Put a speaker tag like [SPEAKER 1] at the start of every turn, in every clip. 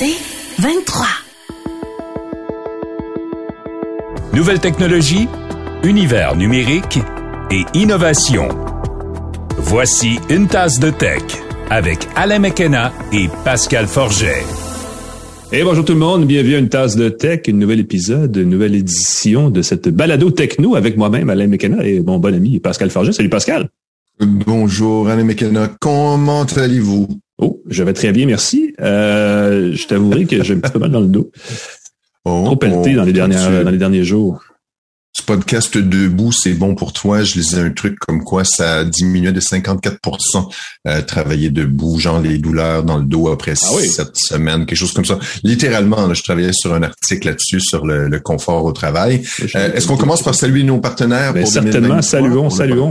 [SPEAKER 1] C'est 23.
[SPEAKER 2] Nouvelle technologie, univers numérique et innovation. Voici une tasse de tech avec Alain McKenna et Pascal Forget.
[SPEAKER 3] Et bonjour tout le monde, bienvenue à une tasse de tech, une nouvel épisode, une nouvelle édition de cette balado techno avec moi-même Alain McKenna et mon bon ami Pascal Forget. Salut Pascal.
[SPEAKER 4] Bonjour Alain McKenna, comment allez-vous?
[SPEAKER 3] Oh, je vais très bien, merci. Euh, je t'avouerai que j'ai un petit peu mal dans le dos. Oh, Trop pelleté dans les dernières, dans les derniers jours
[SPEAKER 4] ce podcast debout, c'est bon pour toi. Je lisais un truc comme quoi ça diminuait de 54% euh, travailler debout, genre les douleurs dans le dos après ah cette semaine, quelque chose comme ça. Littéralement, je travaillais sur un article là-dessus sur le, confort au travail. Euh, est-ce qu'on commence par saluer nos partenaires
[SPEAKER 3] ben, Certainement, saluons, saluons.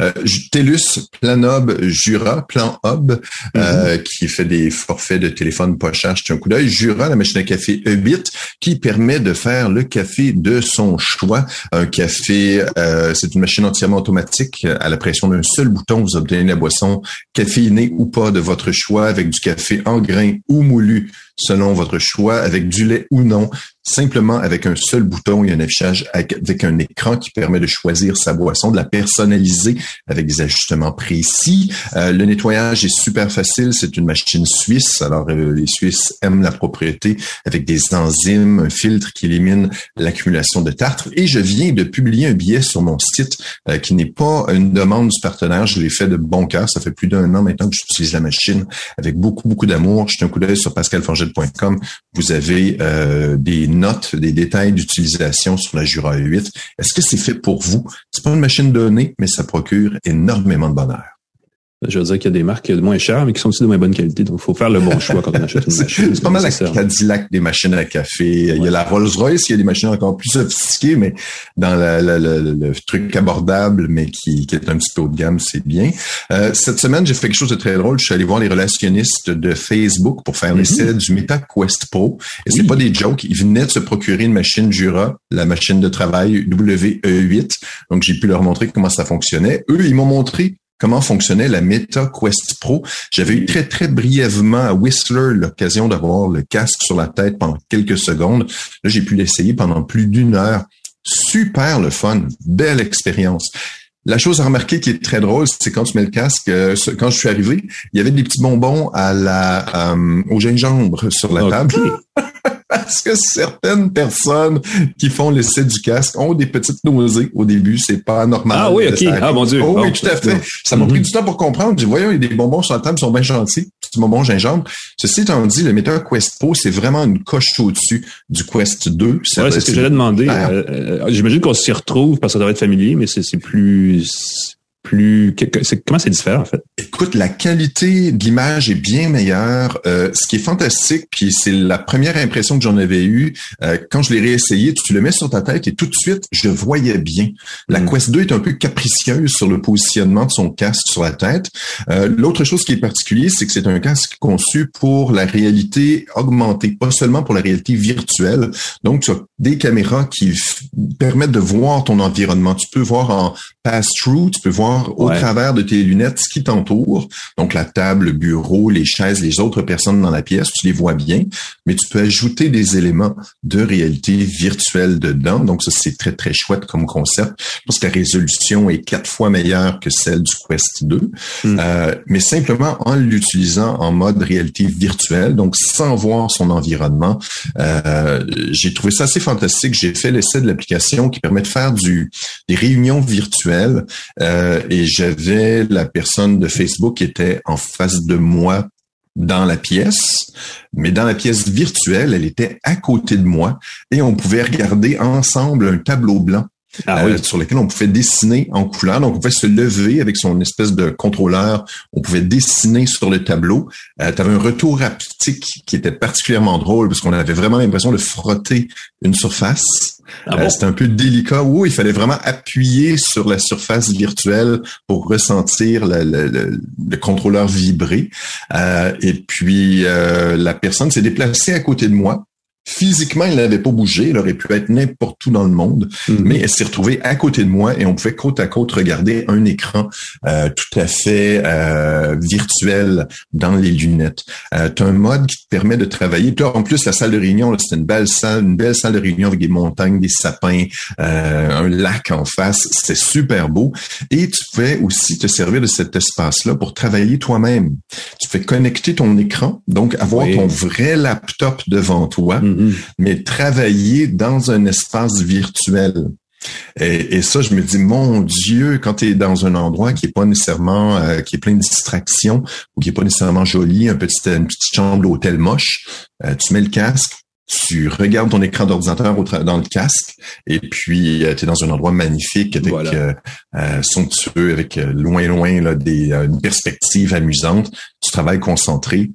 [SPEAKER 4] Euh, TELUS, Planob, Jura, Plan Hub, euh, mhm. qui fait des forfaits de téléphone pas cher, jetez un coup d'œil. Jura, la machine à café E-Bit, qui permet de faire le café de son choix. Un café, euh, c'est une machine entièrement automatique. À la pression d'un seul bouton, vous obtenez la boisson caféinée ou pas de votre choix, avec du café en grains ou moulu selon votre choix, avec du lait ou non. Simplement avec un seul bouton, a un affichage avec un écran qui permet de choisir sa boisson, de la personnaliser avec des ajustements précis. Euh, le nettoyage est super facile. C'est une machine suisse. Alors euh, les Suisses aiment la propriété avec des enzymes, un filtre qui élimine l'accumulation de tartre. Et je viens de publier un billet sur mon site euh, qui n'est pas une demande du partenaire. Je l'ai fait de bon cœur. Ça fait plus d'un an maintenant que j'utilise la machine avec beaucoup beaucoup d'amour. Jetez un coup d'œil sur Pascal vous avez euh, des notes, des détails d'utilisation sur la Jura 8. Est-ce que c'est fait pour vous? C'est pas une machine donnée, mais ça procure énormément de bonheur.
[SPEAKER 3] Je veux dire qu'il y a des marques de moins chères, mais qui sont aussi de moins bonne qualité. Donc, il faut faire le bon choix quand on achète une machine.
[SPEAKER 4] c'est pas mal la Cadillac des machines à café. Il y a la Rolls-Royce, il y a des machines encore plus sophistiquées, mais dans le truc abordable, mais qui, est un petit peu haut de gamme, c'est bien. Euh, cette semaine, j'ai fait quelque chose de très drôle. Je suis allé voir les relationnistes de Facebook pour faire l'essai mm-hmm. du Meta Quest Pro. Et c'est pas des jokes. Ils venaient de se procurer une machine Jura, la machine de travail WE8. Donc, j'ai pu leur montrer comment ça fonctionnait. Eux, ils m'ont montré comment fonctionnait la Meta Quest Pro. J'avais eu très, très brièvement à Whistler l'occasion d'avoir le casque sur la tête pendant quelques secondes. Là, j'ai pu l'essayer pendant plus d'une heure. Super le fun. Belle expérience. La chose à remarquer qui est très drôle, c'est quand tu mets le casque, euh, quand je suis arrivé, il y avait des petits bonbons à la euh, au gingembre sur la table. parce que certaines personnes qui font l'essai du casque ont des petites nausées au début. C'est pas normal.
[SPEAKER 3] Ah oui, OK. Ah, mon Dieu.
[SPEAKER 4] Oh, oui, tout à fait. Ça m'a pris mhm. du temps pour comprendre. J'ai voyons, il y a des bonbons sur la table, ils sont bien gentils. Petit bonbon gingembre. Ceci étant dit, le metteur Quest Pro, c'est vraiment une coche au-dessus du Quest 2.
[SPEAKER 3] Ouais, c'est ce que j'allais demander. Euh, euh, j'imagine qu'on s'y retrouve parce que ça doit être familier, mais c'est plus plus comment c'est différent en fait?
[SPEAKER 4] Écoute, la qualité de l'image est bien meilleure. Euh, ce qui est fantastique, puis c'est la première impression que j'en avais eue euh, quand je l'ai réessayé. Tu le mets sur ta tête et tout de suite, je voyais bien. La mm. Quest 2 est un peu capricieuse sur le positionnement de son casque sur la tête. Euh, l'autre chose qui est particulier, c'est que c'est un casque conçu pour la réalité augmentée, pas seulement pour la réalité virtuelle. Donc, tu as des caméras qui permettent de voir ton environnement. Tu peux voir en pass-through, tu peux voir au travers de tes lunettes ce qui t'entoure. Donc la table, le bureau, les chaises, les autres personnes dans la pièce, tu les vois bien, mais tu peux ajouter des éléments de réalité virtuelle dedans. Donc ça, c'est très, très chouette comme concept. Je pense que la résolution est quatre fois meilleure que celle du Quest 2, hmm. euh, mais simplement en l'utilisant en mode réalité virtuelle, donc sans voir son environnement. Euh, j'ai trouvé ça assez fantastique. J'ai fait l'essai de l'application qui permet de faire du, des réunions virtuelles. Euh, et j'avais la personne de Facebook qui était en face de moi dans la pièce, mais dans la pièce virtuelle, elle était à côté de moi et on pouvait regarder ensemble un tableau blanc ah euh, sur lequel on pouvait dessiner en couleur. Donc, on pouvait se lever avec son espèce de contrôleur. On pouvait dessiner sur le tableau. Euh, tu avais un retour haptique qui était particulièrement drôle parce qu'on avait vraiment l'impression de frotter une surface. Ah euh, C'était un peu délicat. Oui, il fallait vraiment appuyer sur la surface virtuelle pour ressentir le, le, le, contrôleur vibrer. Euh, et puis, la personne s'est déplacée à côté de moi Physiquement, il n'avait pas bougé, il aurait pu être n'importe où dans le monde, mm-hmm. mais elle s'est retrouvée à côté de moi et on pouvait côte à côte regarder un écran euh, tout à fait euh, virtuel dans les lunettes. Euh, tu as un mode qui te permet de travailler. Toi, en plus, la salle de réunion, c'est une belle salle, une belle salle de réunion avec des montagnes, des sapins, un lac en face. C'est super beau. Et tu pouvais aussi te servir de cet espace-là pour travailler toi-même. Tu fais connecter ton écran, donc avoir ton vrai laptop devant toi. Mm-hmm. Mm-hmm. mais travailler dans un espace virtuel. Et, ça, je me dis, mon Dieu, quand tu es dans un endroit qui est pas nécessairement, euh, qui est plein de distractions ou qui est pas nécessairement joli, un petit, une petite chambre d'hôtel moche, euh, tu mets le casque, tu regardes ton écran d'ordinateur dans le casque et puis euh, tu es dans un endroit magnifique avec somptueux, avec loin loin là, des une perspective amusante. Tu travailles concentré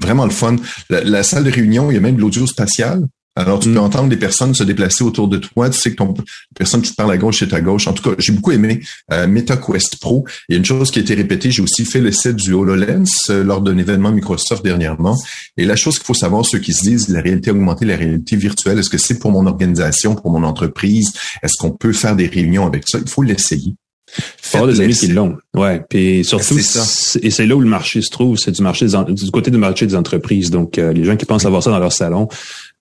[SPEAKER 4] vraiment le fun. La, salle de réunion, il y a même de l'audio spatial. Alors, tu peux mm. entendre des personnes se déplacer autour de toi. Tu sais que ton personne qui te parle à gauche est à gauche. En tout cas, j'ai beaucoup aimé euh, MetaQuest Pro. Il y a une chose qui a été répétée. J'ai aussi fait l'essai du HoloLens euh, lors d'un événement Microsoft dernièrement. Et la chose qu'il faut savoir, ceux qui se disent la réalité augmentée, la réalité virtuelle, est-ce que c'est pour mon organisation, pour mon entreprise? Est-ce qu'on peut faire des réunions avec ça? Il faut l'essayer.
[SPEAKER 3] Faut des amis qui l'ont. Ouais. Puis surtout, et c'est là où le marché se trouve, c'est du marché du côté du marché des entreprises. Donc, euh, les gens qui pensent avoir ça dans leur salon,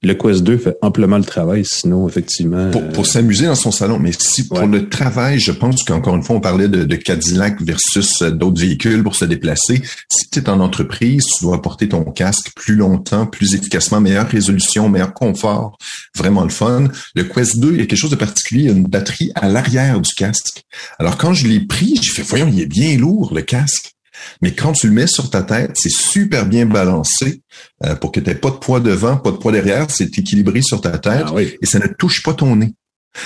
[SPEAKER 3] le Quest 2 fait amplement le travail, sinon, effectivement.
[SPEAKER 4] Pour, pour s'amuser dans son salon. Mais si pour le travail, je pense qu'encore une fois, on parlait de, de Cadillac versus euh, d'autres véhicules pour se déplacer. Si tu es en entreprise, tu dois porter ton casque plus longtemps, plus efficacement, meilleure résolution, meilleur confort. Vraiment le fun. Le Quest 2, il y a quelque chose de particulier. Il y a une batterie à l'arrière du casque. Alors, quand je l'ai pris, j'ai fait, voyons, il est bien lourd, le casque. Mais quand tu le mets sur ta tête, c'est super bien balancé euh, pour que tu n'aies pas de poids devant, pas de poids derrière. C'est équilibré sur ta tête ah et ça ne touche pas ton nez.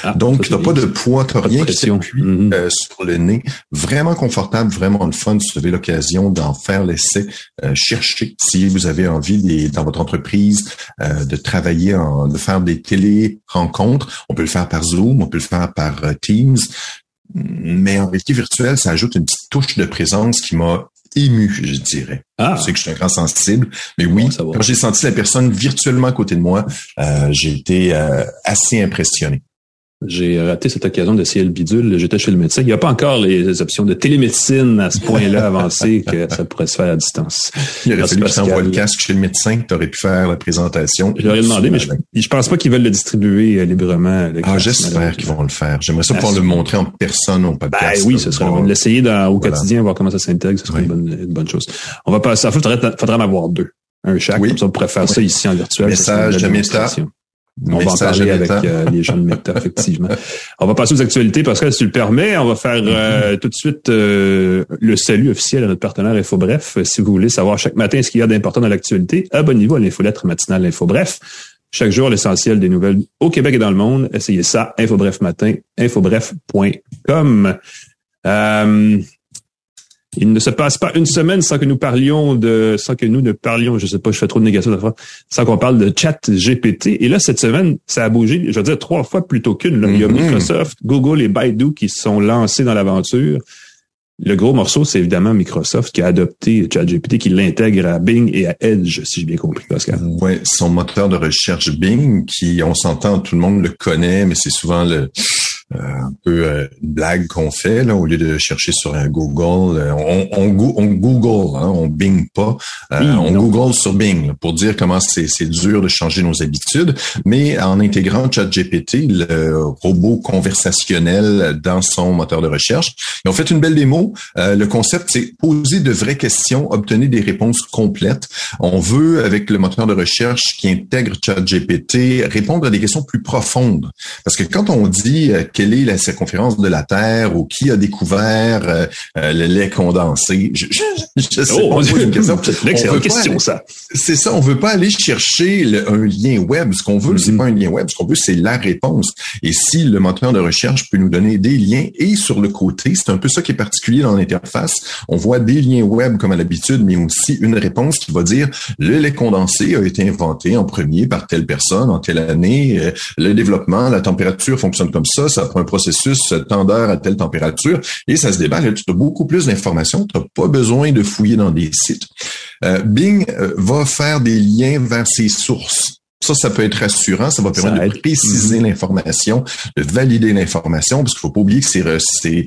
[SPEAKER 4] Ah, Donc, tu n'as pas de poids, tu n'as rien qui s'appuie mm-hmm. euh, sur le nez. Vraiment confortable, vraiment le fun. Si vous avez l'occasion d'en faire l'essai, euh, cherchez si vous avez envie dans votre entreprise de travailler, en, de faire des télé-rencontres. On peut le faire par Zoom, on peut le faire par Teams. Mais en réalité virtuelle, ça ajoute une petite touche de présence qui m'a ému, je dirais. Ah. Je sais que je suis un grand sensible, mais oui, quand j'ai senti la personne virtuellement à côté de moi, euh, j'ai été euh, assez impressionné.
[SPEAKER 3] J'ai raté cette occasion d'essayer le bidule. J'étais chez le médecin. Il n'y a pas encore les options de télémédecine à ce point-là avancé que ça pourrait se faire à distance.
[SPEAKER 4] Il aurait fallu que le casque chez le médecin, que tu aurais pu faire la présentation.
[SPEAKER 3] Je ai demandé, mais je, je pense pas qu'ils veulent le distribuer euh, librement.
[SPEAKER 4] ah, j'espère qu'ils vont le faire. J'aimerais ça pouvoir le montrer en personne au podcast.
[SPEAKER 3] Ben oui, ce serait l'essayer au quotidien, voir comment ça s'intègre. Ce serait une, bonne, bonne chose. On va passer. Il faudrait, faudrait en avoir deux. Un chaque. Comme ça, on pourrait faire ça ici en virtuel.
[SPEAKER 4] Message de.
[SPEAKER 3] On va en parler avec euh, les gens de Meta, effectivement. On va passer aux actualités, parce que si tu le permets, on va faire euh, tout de suite euh, le salut officiel à notre partenaire InfoBref. Si vous voulez savoir chaque matin ce qu'il y a d'important dans l'actualité, abonnez-vous à l'infolettre matinale InfoBref. Chaque jour, l'essentiel des nouvelles au Québec et dans le monde. Essayez ça, InfoBref matin, infobref.com. Euh, il ne se passe pas une semaine sans que nous parlions de, sans que nous ne parlions, je sais pas, je fais trop de négations sans qu'on parle de chat GPT. Et là, cette semaine, ça a bougé, je veux dire, trois fois plutôt qu'une. Il y a mm-hmm. Microsoft, Google et Baidu qui se sont lancés dans l'aventure. Le gros morceau, c'est évidemment Microsoft qui a adopté ChatGPT, qui l'intègre à Bing et à Edge, si j'ai bien compris, Pascal.
[SPEAKER 4] Oui, son moteur de recherche Bing, qui, on s'entend, tout le monde le connaît, mais c'est souvent le, un peu euh, une blague qu'on fait là au lieu de chercher sur un Google euh, on, on, on, Google hein, on Bing pas on Google sur Bing pour dire comment c'est dur de changer nos habitudes. Mais en intégrant ChatGPT le robot conversationnel dans son moteur de recherche ils ont fait une belle démo. Le concept c'est poser de vraies questions obtenir des réponses complètes. On veut avec le moteur de recherche qui intègre ChatGPT répondre à des questions plus profondes. Parce que quand on dit quelle est la circonférence de la Terre ou qui a découvert euh, euh, le lait condensé? Je, je, sais oh,
[SPEAKER 3] pas. Une question. C'est question, ça.
[SPEAKER 4] C'est ça. On veut pas aller chercher un lien web. Ce qu'on veut, c'est mm-hmm. pas un lien web. Ce qu'on veut, c'est la réponse. Et si le moteur de recherche peut nous donner des liens et sur le côté, c'est un peu ça qui est particulier dans l'interface. On voit des liens web comme à l'habitude, mais aussi une réponse qui va dire le lait condensé a été inventé en premier par telle personne en telle année. Euh, le développement, la température fonctionne comme ça. Ça un processus tendeur à telle température et ça se déballe. Tu as beaucoup plus d'informations. Tu n'as pas besoin de fouiller dans des sites. Euh, Bing euh, va faire des liens vers ses sources. Ça, ça peut être rassurant. Ça va permettre de préciser mm-hmm. l'information, de valider l'information, parce qu'il faut pas oublier que c'est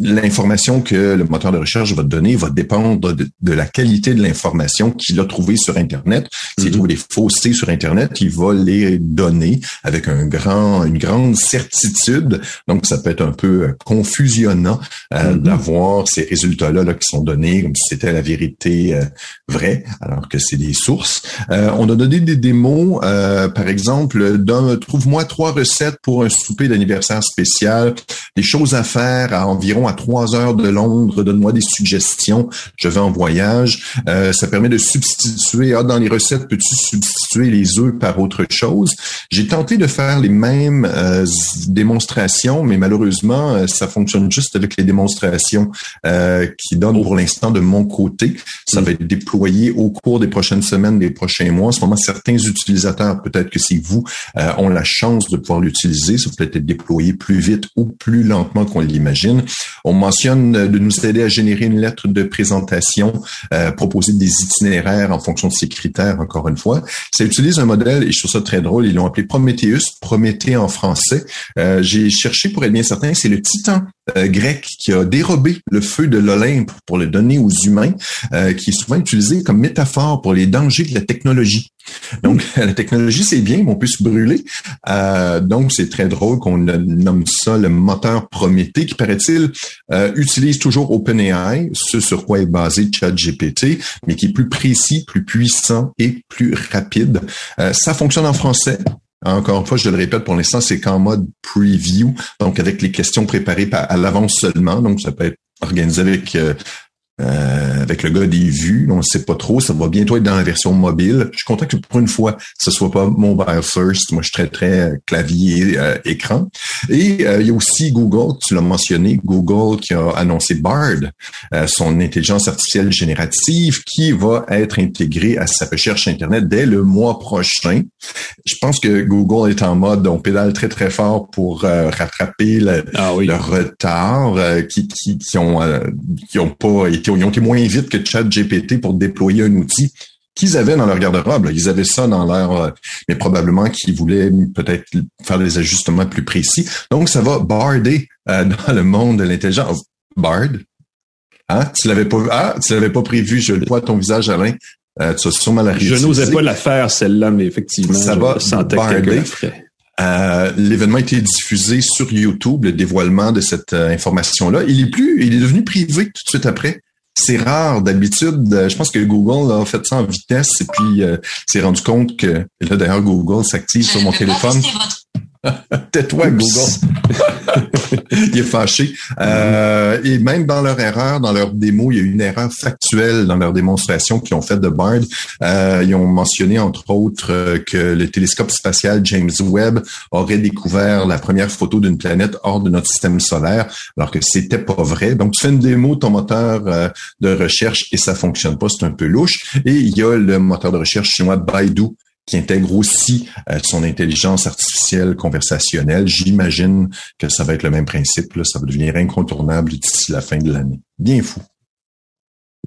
[SPEAKER 4] l'information que le moteur de recherche va te donner va dépendre de, la qualité de l'information qu'il a trouvée sur Internet. S'il mm-hmm. trouve des faussetés sur Internet, il va les donner avec un grand, une grande certitude. Donc, ça peut être un peu euh, confusionnant euh, mm-hmm. d'avoir ces résultats-là là, qui sont donnés comme si c'était la vérité euh, vraie, alors que c'est des sources. on a donné des démos euh, par exemple, trouve-moi trois recettes pour un souper d'anniversaire spécial, des choses à faire à environ à trois heures de Londres, donne-moi des suggestions, je vais en voyage. Euh, ça permet de substituer, ah, dans les recettes, peux-tu substituer les œufs par autre chose? J'ai tenté de faire les mêmes euh, démonstrations, mais malheureusement, ça fonctionne juste avec les démonstrations qui donnent pour l'instant de mon côté. Ça va être déployé au cours des prochaines semaines, des prochains mois. En ce moment, certains utilisateurs peut-être que si vous euh, ont la chance de pouvoir l'utiliser, ça peut être déployé plus vite ou plus lentement qu'on l'imagine. On mentionne de nous aider à générer une lettre de présentation, euh, proposer des itinéraires en fonction de ces critères, encore une fois. Ça utilise un modèle, et je trouve ça très drôle, ils l'ont appelé Prometheus, Prométhée en français. Euh, j'ai cherché pour être bien certain, c'est le titan euh, grec qui a dérobé le feu de l'Olympe pour le donner aux humains, euh, qui est souvent utilisé comme métaphore pour les dangers de la technologie. Donc, la technologie, c'est bien, mais on peut se brûler. Euh, donc, c'est très drôle qu'on nomme ça le moteur Prométhée, qui, paraît-il, utilise toujours OpenAI, ce sur quoi est basé ChatGPT, mais qui est plus précis, plus puissant et plus rapide. ça fonctionne en français. Encore une fois, je le répète, pour l'instant, c'est qu'en mode preview, donc avec les questions préparées à l'avance seulement. Donc, ça peut être organisé avec euh, euh, avec le gars des vues. On ne sait pas trop. Ça va bientôt être dans la version mobile. Je suis content que pour une fois, ce soit pas mobile first. Moi, je suis très, très clavier, euh, écran. Et euh, il y a aussi Google, tu l'as mentionné, Google qui a annoncé Bard, son intelligence artificielle générative, qui va être intégrée à sa recherche Internet dès le mois prochain. Je pense que Google est en mode, on pédale très, très fort pour rattraper le, ah le retard qui, qui, qui, ont, qui ont pas été ils ont été moins vite que ChatGPT pour déployer un outil qu'ils avaient dans leur garde-robe. Ils avaient ça dans leur, euh, mais probablement qu'ils voulaient peut-être faire des ajustements plus précis. Donc, ça va barder euh, dans le monde de l'intelligence. Bard? Hein? Tu l'avais pas, ah, tu l'avais pas prévu. Je le vois ton visage, Alain. Euh, tu as sûrement la
[SPEAKER 3] Je n'osais pas la faire, celle-là, mais effectivement,
[SPEAKER 4] ça va barder. Euh, l'événement a été diffusé sur YouTube, le dévoilement de cette information-là. Il est plus, il est devenu privé tout de suite après c'est rare d'habitude. Euh, je pense que Google a fait ça en vitesse et puis euh, s'est rendu compte que là d'ailleurs Google s'active sur mon téléphone. Tais-toi, Google. il est fâché. Euh, et même dans leur erreur, dans leur démo, il y a une erreur factuelle dans leur démonstration qu'ils ont faite de Bard. Euh, ils ont mentionné, entre autres, euh, que le télescope spatial James Webb aurait découvert la première photo d'une planète hors de notre système solaire, alors que c'était pas vrai. Donc, tu fais une démo ton moteur euh, de recherche et ça fonctionne pas, c'est un peu louche. Et il y a le moteur de recherche chinois Baidu qui intègre aussi euh, son intelligence artificielle conversationnelle. J'imagine que ça va être le même principe. Ça va devenir incontournable d'ici la fin de l'année. Bien fou.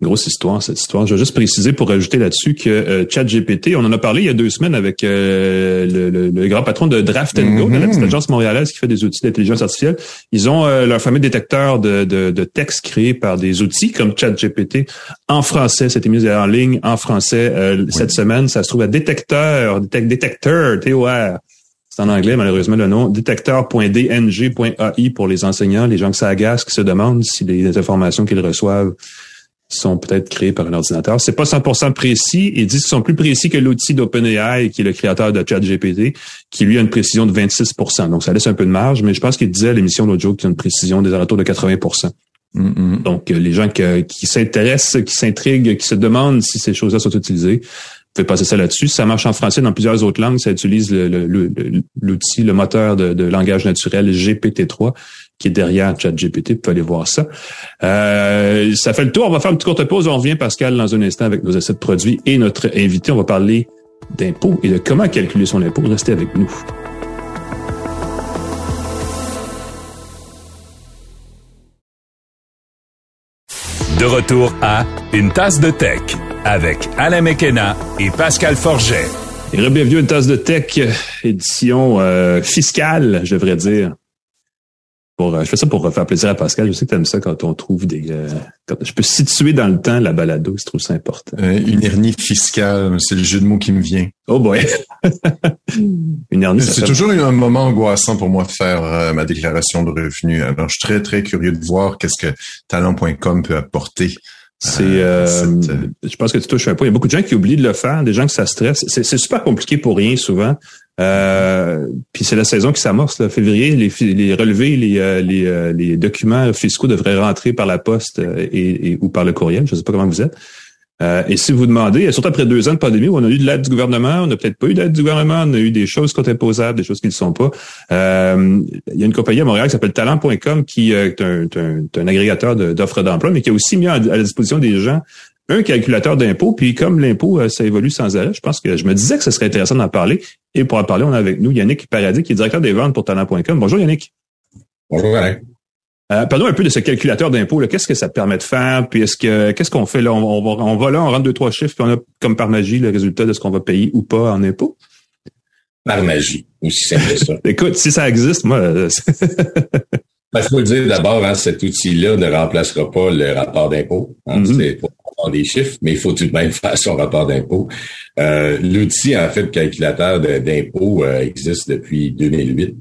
[SPEAKER 3] Grosse histoire, cette histoire. Je vais juste préciser pour ajouter là-dessus que euh, ChatGPT, on en a parlé il y a deux semaines avec euh, le, grand patron de Draft Go, de la petite mm-hmm. agence montréalaise qui fait des outils d'intelligence artificielle. Ils ont euh, leur fameux détecteur de, de, de texte créé par des outils comme ChatGPT en français. C'était mis en ligne en français cette semaine. Ça se trouve à détecteur, détecteur, T-O-R. C'est en anglais, malheureusement, le nom. Détecteur.dng.ai pour les enseignants, les gens que ça agace, qui se demandent si les informations qu'ils reçoivent sont peut-être créés par un ordinateur. C'est pas 100% précis. Ils disent qu'ils sont plus précis que l'outil d'OpenAI, qui est le créateur de ChatGPT, qui lui a une précision de 26%. Donc, ça laisse un peu de marge, mais je pense qu'il disait à l'émission l'autre jour qu'il a une précision des alentours de 80%. Mm-hmm. Donc, euh, les gens qui, s'intéressent, qui s'intriguent, qui se demandent si ces choses-là sont utilisées, vous pouvez passer ça là-dessus. Ça marche en français dans plusieurs autres langues. Ça utilise l'outil, le, moteur de, de langage naturel GPT-3 qui est derrière ChatGPT. Vous pouvez aller voir ça. Euh, ça fait le tour. On va faire une petite courte pause. On revient, Pascal, dans un instant avec nos essais de produits et notre invité. On va parler d'impôts et de comment calculer son impôt. Restez avec nous.
[SPEAKER 2] De retour à Une tasse de tech avec Alain Mekena et Pascal Forget.
[SPEAKER 3] Et bienvenue à une tasse de tech, édition euh, fiscale, je devrais dire. Pour, euh, je fais ça pour faire plaisir à Pascal. Je sais que tu aimes ça quand on trouve des... Euh, quand je peux situer dans le temps la balado, je trouve ça important.
[SPEAKER 4] une hernie fiscale, c'est le jeu de mots qui me vient.
[SPEAKER 3] Oh boy!
[SPEAKER 4] une hernie, C'est toujours un moment angoissant pour moi de faire ma déclaration de revenus. Alors, je suis très, très curieux de voir qu'est-ce que talent.com peut apporter
[SPEAKER 3] c'est, euh, euh, je pense que tu touches un point. Il y a beaucoup de gens qui oublient de le faire, des gens que ça stresse. C'est, super compliqué pour rien souvent. Euh, puis c'est la saison qui s'amorce. Là. Février, les, les relevés, les, euh, les, les, documents fiscaux devraient rentrer par la poste et, ou par le courriel. Je ne sais pas comment vous êtes. Euh, et si vous demandez, surtout après deux ans de pandémie où on a eu de l'aide du gouvernement, on n'a peut-être pas eu d'aide du gouvernement, on a eu des choses qui sont imposables, des choses qui ne sont pas. Euh, il y a une compagnie à Montréal qui s'appelle Talent.com qui euh, est un, un, agrégateur d'offres d'emploi, mais qui a aussi mis à, la disposition des gens un calculateur d'impôts. Puis comme l'impôt, ça évolue sans arrêt, je pense que je me disais que ce serait intéressant d'en parler. Et pour en parler, on a avec nous Yannick Paradis, qui est directeur des ventes pour Talent.com. Bonjour Yannick.
[SPEAKER 1] Bonjour Alain.
[SPEAKER 3] Euh, parlons un peu de ce calculateur d'impôt. Qu'est-ce que ça permet de faire? Puis est-ce que qu'est-ce qu'on fait là? On, va, on va là, on rentre deux, trois chiffres, puis on a comme par magie le résultat de ce qu'on va payer ou pas en impôt?
[SPEAKER 1] Par magie, aussi simple que ça.
[SPEAKER 3] Écoute, si ça existe, moi.
[SPEAKER 1] Il ben, faut le dire d'abord, hein, cet outil-là ne remplacera pas le rapport d'impôt. Hein, mm-hmm. C'est pour avoir des chiffres, mais il faut tout de même faire son rapport d'impôt. Euh, l'outil, en fait, calculateur d'impôt euh, existe depuis 2008.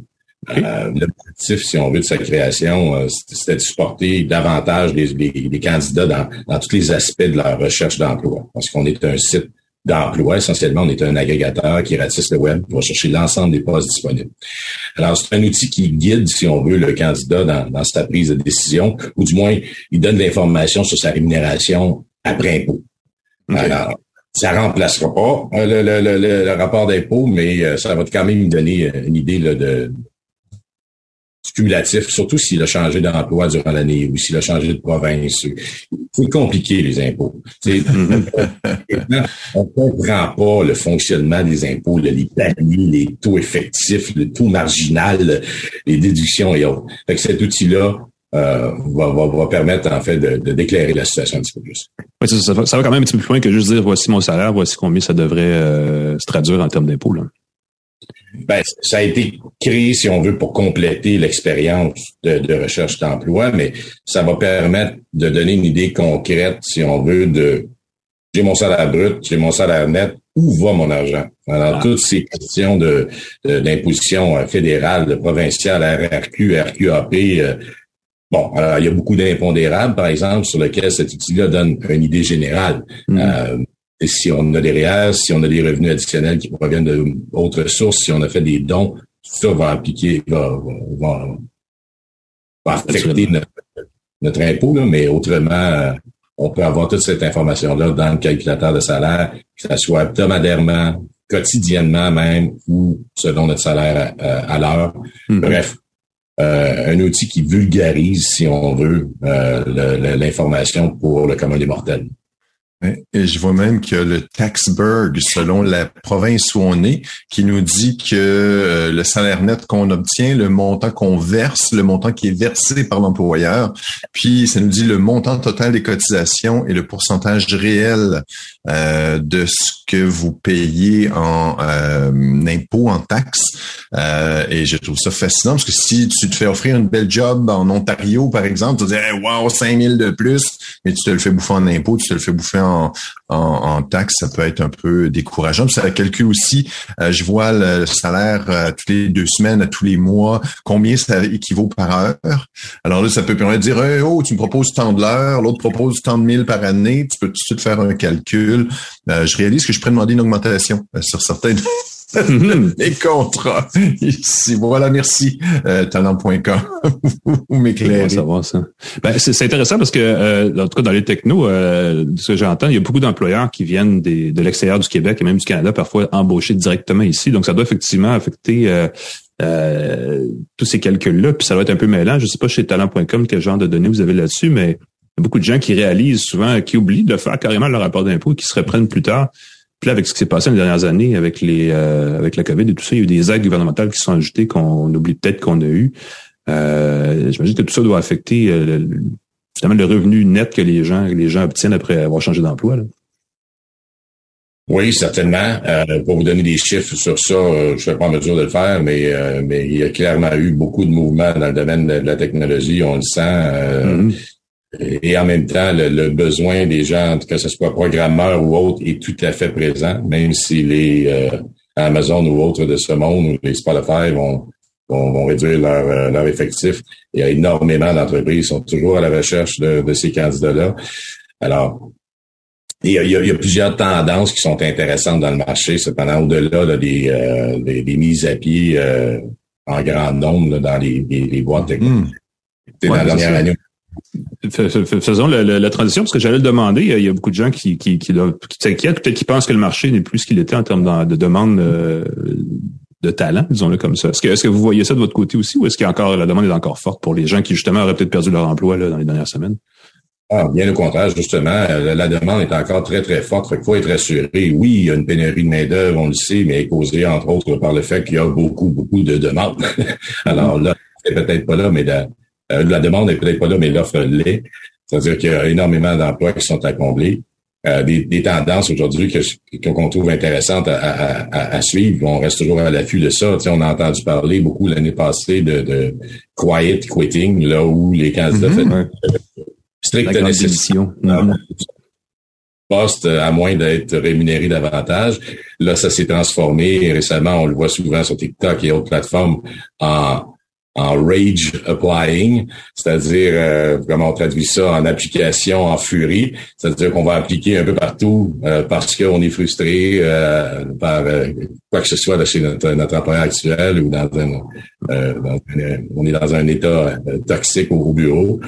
[SPEAKER 1] Euh, L'objectif, si on veut, de sa création, euh, c'était de supporter davantage les, candidats dans, dans, tous les aspects de leur recherche d'emploi. Parce qu'on est un site d'emploi, essentiellement, on est un agrégateur qui ratisse le web, qui va chercher l'ensemble des postes disponibles. Alors, c'est un outil qui guide, si on veut, le candidat dans, dans sa prise de décision, ou du moins, il donne l'information sur sa rémunération après impôt. Alors, ça remplacera pas euh, le, le, le, le rapport d'impôt, mais ça va quand même donner une idée là, de, cumulatif, surtout s'il a changé d'emploi durant l'année ou s'il a changé de province. C'est compliqué, les impôts. on comprend pas le fonctionnement des impôts, les paniers, les taux effectifs, le taux marginal, les déductions et autres. Fait que cet outil-là, euh, va, va, va, permettre en fait de, d'éclairer la situation un petit peu plus.
[SPEAKER 3] Oui, ça, ça, va quand même un petit peu plus loin que juste dire voici mon salaire, voici combien ça devrait euh, se traduire en termes d'impôts.
[SPEAKER 1] Ben, ça a été créé, si on veut, pour compléter l'expérience de, recherche d'emploi, mais ça va permettre de donner une idée concrète, si on veut, de j'ai mon salaire brut, j'ai mon salaire net, où va mon argent? Alors, ah. toutes ces questions de, d'imposition euh, fédérale, provinciale, RRQ, RQAP, euh, bon, alors, il y a beaucoup d'impondérables, par exemple, sur lesquels cet outil-là donne une idée générale. Mm. Euh, et si on a des REER, si on a des revenus additionnels qui proviennent d'autres sources, si on a fait des dons, tout ça va appliquer, va, va, va affecter notre, impôt, mais autrement, on peut avoir toute cette information-là dans le calculateur de salaire, que ce soit hebdomadairement, quotidiennement même, ou selon notre salaire à, l'heure. Mm-hmm. Bref, euh, un outil qui vulgarise, si on veut, euh, l'information pour le commun des mortels.
[SPEAKER 4] Et je vois même que le Taxberg, selon la province où on est, qui nous dit que euh, le salaire net qu'on obtient, le montant qu'on verse, le montant qui est versé par l'employeur, puis ça nous dit le montant total des cotisations et le pourcentage réel euh, de ce que vous payez en euh, impôts, en taxes. Euh, et je trouve ça fascinant parce que si tu te fais offrir une belle job en Ontario, par exemple, tu te dirais, wow, 5000 de plus, mais tu te le fais bouffer en impôts, tu te le fais bouffer en en, taxes, ça peut être un peu décourageant. ça calcule aussi, euh, je vois le salaire euh, toutes les deux semaines, à tous les mois, combien ça équivaut par heure. Alors là, ça peut permettre de dire, oh, tu me proposes tant de l'heure, l'autre propose tant de mille par année. Tu peux tout de suite faire un calcul. Euh, je réalise que je pourrais demander une augmentation sur certaines les contrats ici. Voilà, merci. Euh, talent.com. Vous m'éclairez.
[SPEAKER 3] ça. Ben, c'est intéressant parce que, euh, en tout cas, dans les technos, euh, ce que j'entends, il y a beaucoup d'employeurs qui viennent des, de l'extérieur du Québec et même du Canada, parfois embaucher directement ici. Donc, ça doit effectivement affecter euh, euh, tous ces calculs-là. Puis ça doit être un peu mêlant. Je sais pas chez talent.com quel genre de données vous avez là-dessus, mais il y a beaucoup de gens qui réalisent souvent, qui oublient de faire carrément leur rapport d'impôt, qui se reprennent plus tard. Puis là, avec ce qui s'est passé les dernières années, avec les euh, avec la COVID et tout ça, il y a eu des aides gouvernementales qui sont ajoutées qu'on oublie peut-être qu'on a eu. Euh, J'imagine que tout ça doit affecter euh, finalement le revenu net que les gens les gens obtiennent après avoir changé d'emploi.
[SPEAKER 1] Oui, certainement. Euh, pour vous donner des chiffres sur ça, euh, je ne suis pas en mesure de le faire, mais, euh, mais il y a clairement eu beaucoup de mouvements dans le domaine de, la technologie, on le sent. Mm-hmm. Et en même temps, le, besoin des gens, que ce soit programmeurs ou autres, est tout à fait présent, même si les Amazon ou autres de ce monde, ou les Spotify vont, vont, réduire leur, leur effectif. Il y a énormément d'entreprises qui sont toujours à la recherche de, de ces candidats-là. Alors, il y, a, il y, a, plusieurs tendances qui sont intéressantes dans le marché. Cependant, au-delà des, euh, des, des, mises à pied euh, en grand nombre dans les, les, les boîtes technologiques.
[SPEAKER 3] Mmh. la dernière année. Faisons la, transition, parce que j'allais le demander, il y a beaucoup de gens qui, qui, qui, qui s'inquiètent, peut-être qui pensent que le marché n'est plus ce qu'il était en termes de, de demande euh, de talent, disons-le comme ça. Est-ce que, vous voyez ça de votre côté aussi, ou est-ce qu'il la demande est encore forte pour les gens qui justement auraient peut-être perdu leur emploi là, dans les dernières semaines?
[SPEAKER 1] Ah, bien au contraire, justement, la demande est encore très, très forte. Il faut être rassuré. Oui, il y a une pénurie de main-d'œuvre, on le sait, mais causée, entre autres, par le fait qu'il y a beaucoup, beaucoup de demandes. Alors là, c'est peut-être pas là, mais la, euh, la demande est peut-être pas là, mais l'offre l'est. C'est-à-dire qu'il y a énormément d'emplois qui sont à combler. Euh, des, des, tendances aujourd'hui qu'on trouve intéressantes à, à, à, suivre. On reste toujours à l'affût de ça. Tu sais, on a entendu parler beaucoup l'année passée de, de quiet quitting, là où les candidats mm stricte nécessité. Poste à moins d'être rémunéré davantage. Là, ça s'est transformé récemment, on le voit souvent sur TikTok et autres plateformes en en rage applying, c'est-à-dire euh, comment on traduit ça en application en furie, c'est-à-dire qu'on va appliquer un peu partout euh, parce qu'on est frustré euh, par quoi que ce soit chez notre, notre employeur actuel ou dans un, dans on est dans un état toxique au bureau.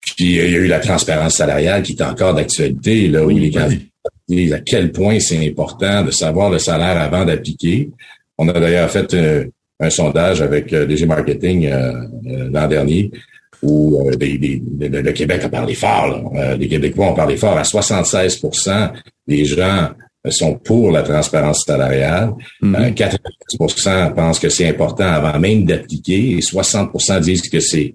[SPEAKER 1] Puis il y a eu la transparence salariale qui est encore d'actualité, là, où les candidats disent à quel point c'est important de savoir le salaire avant d'appliquer. On a d'ailleurs fait un, sondage avec euh, DG Marketing euh, euh, l'an dernier où euh, le Québec a parlé fort. Là. les Québécois ont parlé fort. À 76% des gens sont pour la transparence salariale. 90 mm-hmm. pensent que c'est important avant même d'appliquer et 60% disent que c'est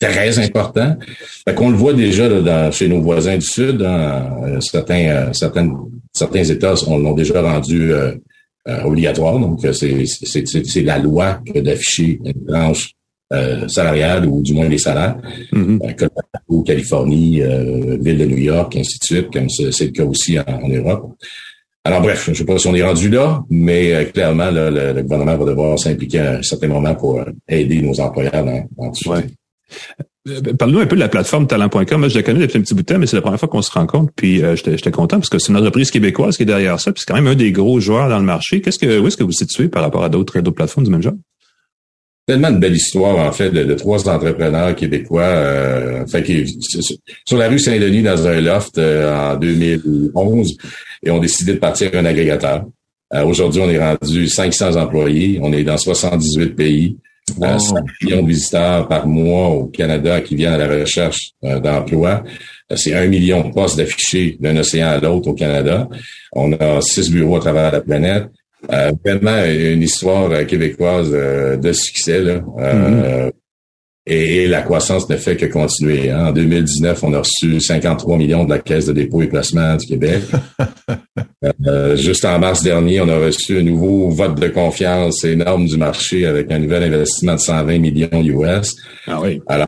[SPEAKER 1] très important. Fait qu'on le voit déjà dans, chez nos voisins du Sud. Hein, certains, euh, certains, certains États l'ont déjà rendu euh, obligatoire. Donc, c'est la loi que d'afficher une branche salariale ou du moins les salaires. Mm-hmm. comme Californie, ville de New York, ainsi de suite, comme c'est le cas aussi en, Europe. Alors bref, je ne sais pas si on est rendu là, mais clairement, le, gouvernement va devoir s'impliquer à un certain moment pour aider nos employeurs dans, dans tout ça.
[SPEAKER 3] Euh, parle-nous un peu de la plateforme talent.com. Moi, je la connais depuis un petit bout de temps, mais c'est la première fois qu'on se rencontre. Puis euh, j'étais content parce que c'est une entreprise québécoise qui est derrière ça. Puis c'est quand même un des gros joueurs dans le marché. Qu'est-ce que où est-ce que vous situez par rapport à d'autres plateformes du même genre?
[SPEAKER 1] Tellement de belle histoire, en fait, de, trois entrepreneurs québécois. Euh, fait sur la rue Saint-Denis, dans un loft en 2011, et ont décidé de partir un agrégateur. Aujourd'hui, on est rendu 500 employés. On est dans 78 pays. 5 millions de visiteurs par mois au Canada qui viennent à la recherche euh, d'emploi. Euh, c'est un million de postes d'affichés d'un océan à l'autre au Canada. On a six bureaux à travers la planète. Euh, vraiment une histoire québécoise de succès. Là. Mm-hmm. Et, la croissance ne fait que continuer. Hein. En 2019, on a reçu 53 millions de la Caisse de dépôt et placement du Québec. euh, juste en mars dernier, on a reçu un nouveau vote de confiance énorme du marché avec un nouvel investissement de 120 millions US.
[SPEAKER 3] Ah oui.
[SPEAKER 1] Alors,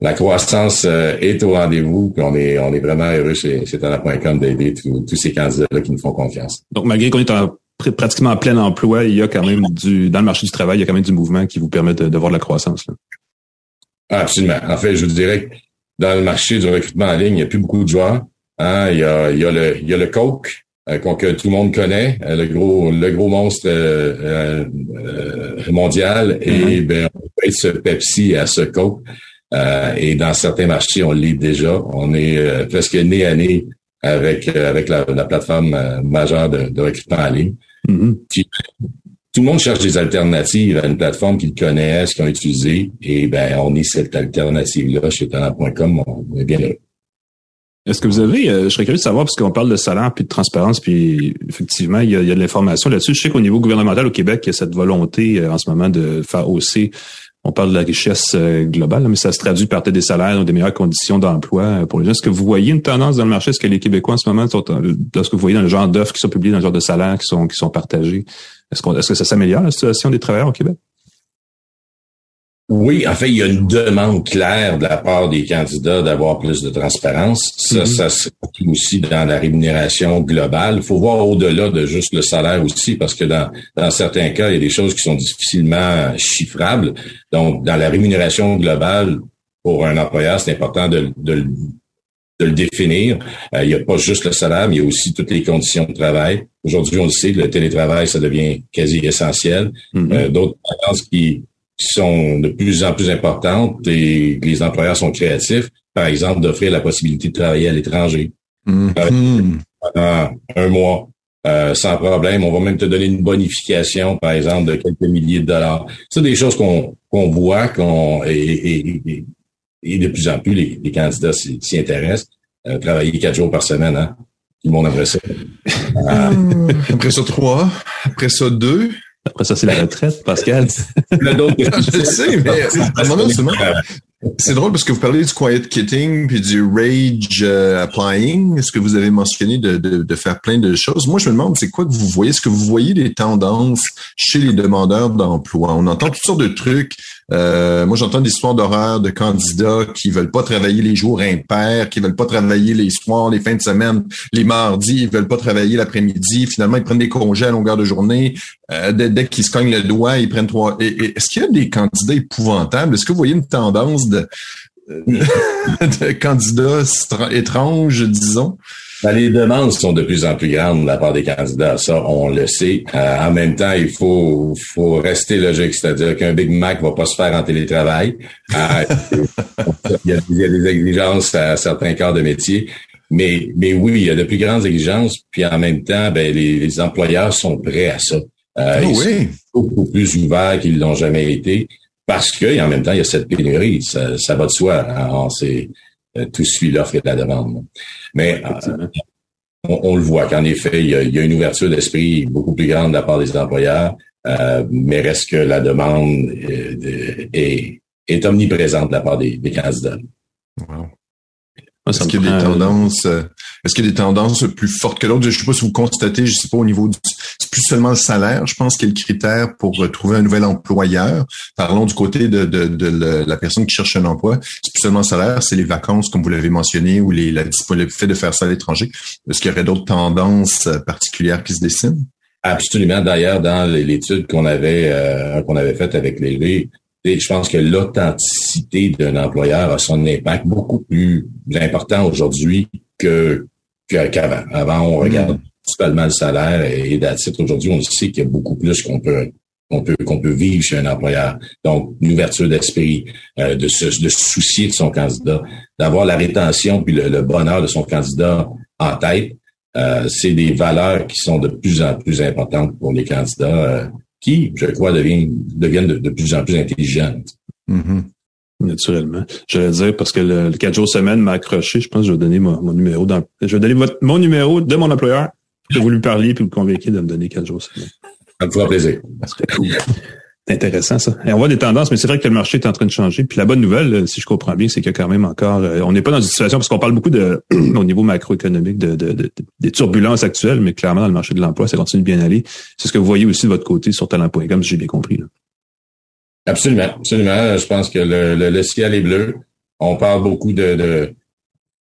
[SPEAKER 1] la croissance euh, est au rendez-vous, puis on est, on est vraiment heureux chez, chez Talent.com d'aider tous ces candidats qui nous font confiance.
[SPEAKER 3] Donc, malgré qu'on est en pratiquement en plein emploi, il y a quand même du, dans le marché du travail, il y a quand même du mouvement qui vous permet de, de voir de la croissance. Là.
[SPEAKER 1] Absolument. En fait, je vous dirais que dans le marché du recrutement en ligne, il n'y a plus beaucoup de joueurs. Hein? Il, y a, il, y a le, il y a le Coke, euh, que tout le monde connaît, euh, le gros, le gros monstre euh, euh mondial. Et mm-hmm. ben, on peut être ce Pepsi à ce Coke. et dans certains marchés, on l'est déjà. On est presque nez à nez avec avec la, la plateforme majeure de, de recrutement en ligne. Mm-hmm tout le monde cherche des alternatives à une plateforme qu'ils connaissent, qu'ils ont utilisée. Et ben, on est cette alternative-là chez talent.com. On est bien là.
[SPEAKER 3] Est-ce que vous avez, euh, je serais curieux de savoir, parce qu'on parle de salaire puis de transparence, puis effectivement, il y a, il y a de l'information là-dessus. Je sais qu'au niveau gouvernemental au Québec, il y a cette volonté euh, en ce moment de faire hausser on parle de la richesse euh, globale, mais ça se traduit par des salaires, des meilleures conditions d'emploi euh, pour les gens. Est-ce que vous voyez une tendance dans le marché? Est-ce que les Québécois en ce moment, sont, lorsque vous voyez dans le genre d'offres qui sont publiées, dans le genre de salaires qui sont, qui sont partagés, est-ce que ça s'améliore la situation des travailleurs au Québec?
[SPEAKER 1] Oui, en fait, il y a une demande claire de la part des candidats d'avoir plus de transparence. Ça, mm-hmm. ça se trouve aussi dans la rémunération globale. Il faut voir au-delà de juste le salaire aussi, parce que dans, dans certains cas, il y a des choses qui sont difficilement chiffrables. Donc, dans la rémunération globale, pour un employeur, c'est important de, de, de, le définir. Euh, il n'y a pas juste le salaire, mais il y a aussi toutes les conditions de travail. Aujourd'hui, on le sait, le télétravail, ça devient quasi essentiel. Mm-hmm. Euh, d'autres qui qui sont de plus en plus importantes et les employeurs sont créatifs, par exemple, d'offrir la possibilité de travailler à l'étranger. Pendant un mois, euh, sans problème. On va même te donner une bonification, par exemple, de quelques milliers de dollars. C'est des choses qu'on qu'on voit, qu'on et, et, et, de plus en plus les, candidats s'y intéressent. Euh, travailler quatre jours par semaine, hein? Tout le monde aimerait ça.
[SPEAKER 4] après ça, trois. Après ça, deux.
[SPEAKER 3] Après ça, c'est la retraite, Pascal.
[SPEAKER 4] je sais, mais c'est drôle parce que vous parlez du quiet quitting puis du rage euh, applying. Est-ce que vous avez mentionné de, de, de, faire plein de choses? Moi, je me demande, c'est quoi que vous voyez? Est-ce que vous voyez des tendances chez les demandeurs d'emploi? On entend toutes sortes de trucs. Euh, moi, j'entends des histoires d'horreur de candidats qui veulent pas travailler les jours impairs, qui veulent pas travailler les soirs, les fins de semaine, les mardis, ils veulent pas travailler l'après-midi. Finalement, ils prennent des congés à longueur de journée. Euh, dès, qu'ils se cognent le doigt, ils prennent trois. Est-ce qu'il y a des candidats épouvantables? Est-ce que vous voyez une tendance de, de candidats étranges, disons?
[SPEAKER 1] Ben, les demandes sont de plus en plus grandes de la part des candidats. Ça, on le sait. Euh, en même temps, il faut, faut rester logique. C'est-à-dire qu'un Big Mac va pas se faire en télétravail. Euh, il, y a, des exigences à certains corps de métier. Mais, mais oui, il y a de plus grandes exigences. Puis en même temps, ben, les, employeurs sont prêts à ça. Euh,
[SPEAKER 4] ah ils sont
[SPEAKER 1] beaucoup plus ouverts qu'ils l'ont jamais été. Parce que, en même temps, il y a cette pénurie. Ça, ça va de soi. Alors, c'est, tout suit l'offre et la demande. Mais euh, on, le voit qu'en effet, il y, a, une ouverture d'esprit beaucoup plus grande de la part des employeurs, euh, mais reste que la demande est, est, omniprésente de la part des, des candidats.
[SPEAKER 4] Est-ce qu'il y a des tendances, euh, est-ce qu'il y a des tendances plus fortes que d'autres? Je ne sais pas si vous constatez, je ne sais pas au niveau du, c'est plus seulement le salaire, je pense, qu'il y a le critère pour trouver un nouvel employeur. Parlons du côté de, de, de, la personne qui cherche un emploi. C'est plus seulement le salaire, c'est les vacances, comme vous l'avez mentionné, ou les, la, le fait de faire ça à l'étranger. Est-ce qu'il y aurait d'autres tendances euh, particulières qui se dessinent?
[SPEAKER 1] Absolument. D'ailleurs, dans l'étude qu'on avait euh, qu'on avait faite avec les je pense que l'authenticité d'un employeur a son impact beaucoup plus important aujourd'hui que qu'avant. Avant, on regarde mm. principalement le salaire et, et Aujourd'hui, on sait qu'il y a beaucoup plus qu'on peut qu'on peut qu'on peut vivre chez un employeur. Donc, une ouverture d'esprit, euh, de se de soucier de son candidat, d'avoir la rétention puis le, bonheur de son candidat en tête. Euh, c'est des valeurs qui sont de plus en plus importantes pour les candidats. Euh, qui, je crois, deviennent, deviennent de, plus en plus intelligentes.
[SPEAKER 3] Mm-hmm. Naturellement. Je vais dire parce que le, 4 jours semaine m'a accroché. Je pense que je vais donner mon, numéro dans, je vais donner votre, mon numéro de mon employeur pour que vous lui parliez puis vous convainquiez de me donner 4 jours semaine.
[SPEAKER 1] Ça me fera plaisir.
[SPEAKER 3] Intéressant, ça. Et on voit des tendances, mais c'est vrai que le marché est en train de changer. Puis la bonne nouvelle, si je comprends bien, c'est qu'il y a quand même encore, euh, on n'est pas dans une situation, parce qu'on parle beaucoup de, au niveau macroéconomique, de, de, des turbulences actuelles, mais clairement, dans le marché de l'emploi, ça continue de bien aller. C'est ce que vous voyez aussi de votre côté sur talent.com, si j'ai bien compris. Là.
[SPEAKER 1] Absolument, absolument. Je pense que le, le, le ciel est bleu. On parle beaucoup de, de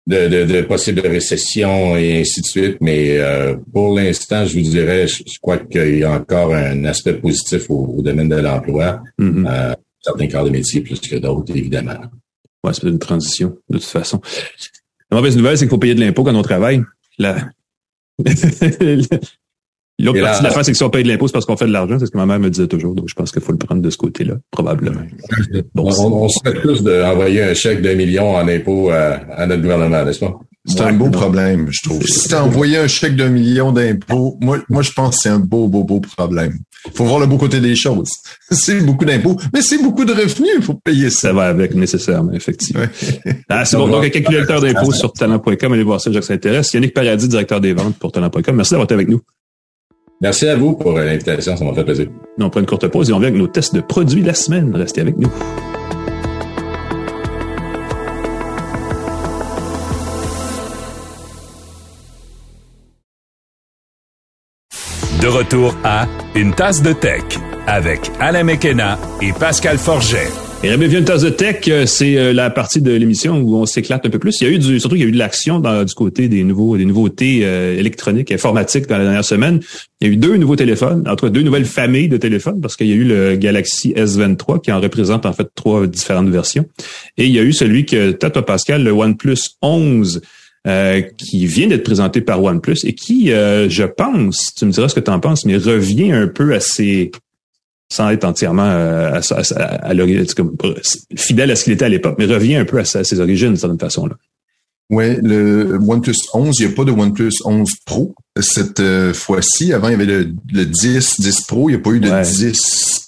[SPEAKER 1] de, de, de possibles récessions et ainsi de suite. Mais euh, pour l'instant, je vous dirais, je, crois qu'il y a encore un aspect positif au, domaine de l'emploi. Mm-hmm. Euh, certains corps de métier plus que d'autres, évidemment.
[SPEAKER 3] Ouais, c'est une transition, de toute façon. La mauvaise nouvelle, c'est qu'il faut payer de l'impôt quand on travaille. La... L'autre partie de la c'est que si on paye de l'impôt, c'est parce qu'on fait de l'argent, c'est ce que ma mère me disait toujours. Donc, je pense qu'il faut le prendre de ce côté-là, probablement.
[SPEAKER 1] Bon, on, on serait tous d'envoyer un chèque d'un million en impôt à, notre gouvernement, n'est-ce pas?
[SPEAKER 4] C'est un beau problème, je trouve. Si tu envoyé un chèque d'un million d'impôts, moi, moi, je pense que c'est un beau, beau, beau problème. faut voir le beau côté des choses. C'est beaucoup d'impôts, mais c'est beaucoup de revenus, il faut payer ça.
[SPEAKER 3] Ça va avec, nécessairement, effectivement. Ah, c'est bon. Donc, un calculateur d'impôts sur talent.com, allez voir ça, Jacques s'intéresse. Yannick Paradis, directeur des ventes pour talent.com. Merci d'avoir été avec nous.
[SPEAKER 1] Merci à vous pour l'invitation, ça m'a fait plaisir.
[SPEAKER 3] On prend une courte pause et on vient avec nos tests de produits de la semaine. Restez avec nous.
[SPEAKER 2] De retour à Une tasse de tech avec Alain Mekena et Pascal Forget.
[SPEAKER 3] Et bienvenue une tasse tech, euh, c'est euh, la partie de l'émission où on s'éclate un peu plus. Il y a eu du, surtout il y a eu de l'action du côté des nouveaux, des nouveautés euh, électroniques, informatiques dans la dernière semaine. Il y a eu deux nouveaux téléphones, en tout cas deux nouvelles familles de téléphones, parce qu'il y a eu le Galaxy S23 qui en représente en fait trois différentes versions. Et il y a eu celui que toi, Pascal, le OnePlus 11 euh, qui vient d'être présenté par OnePlus et qui, euh, je pense, tu me diras ce que tu en penses, mais revient un peu à ses sans être entièrement euh, à, à, fidèle à ce qu'il était à l'époque, mais revient un peu à, ses origines d'une certaine façon. là.
[SPEAKER 4] Ouais, le OnePlus 11, il n'y a pas de OnePlus 11 Pro cette fois-ci. Avant, il y avait le, 10, 10 Pro, il n'y a pas eu de 10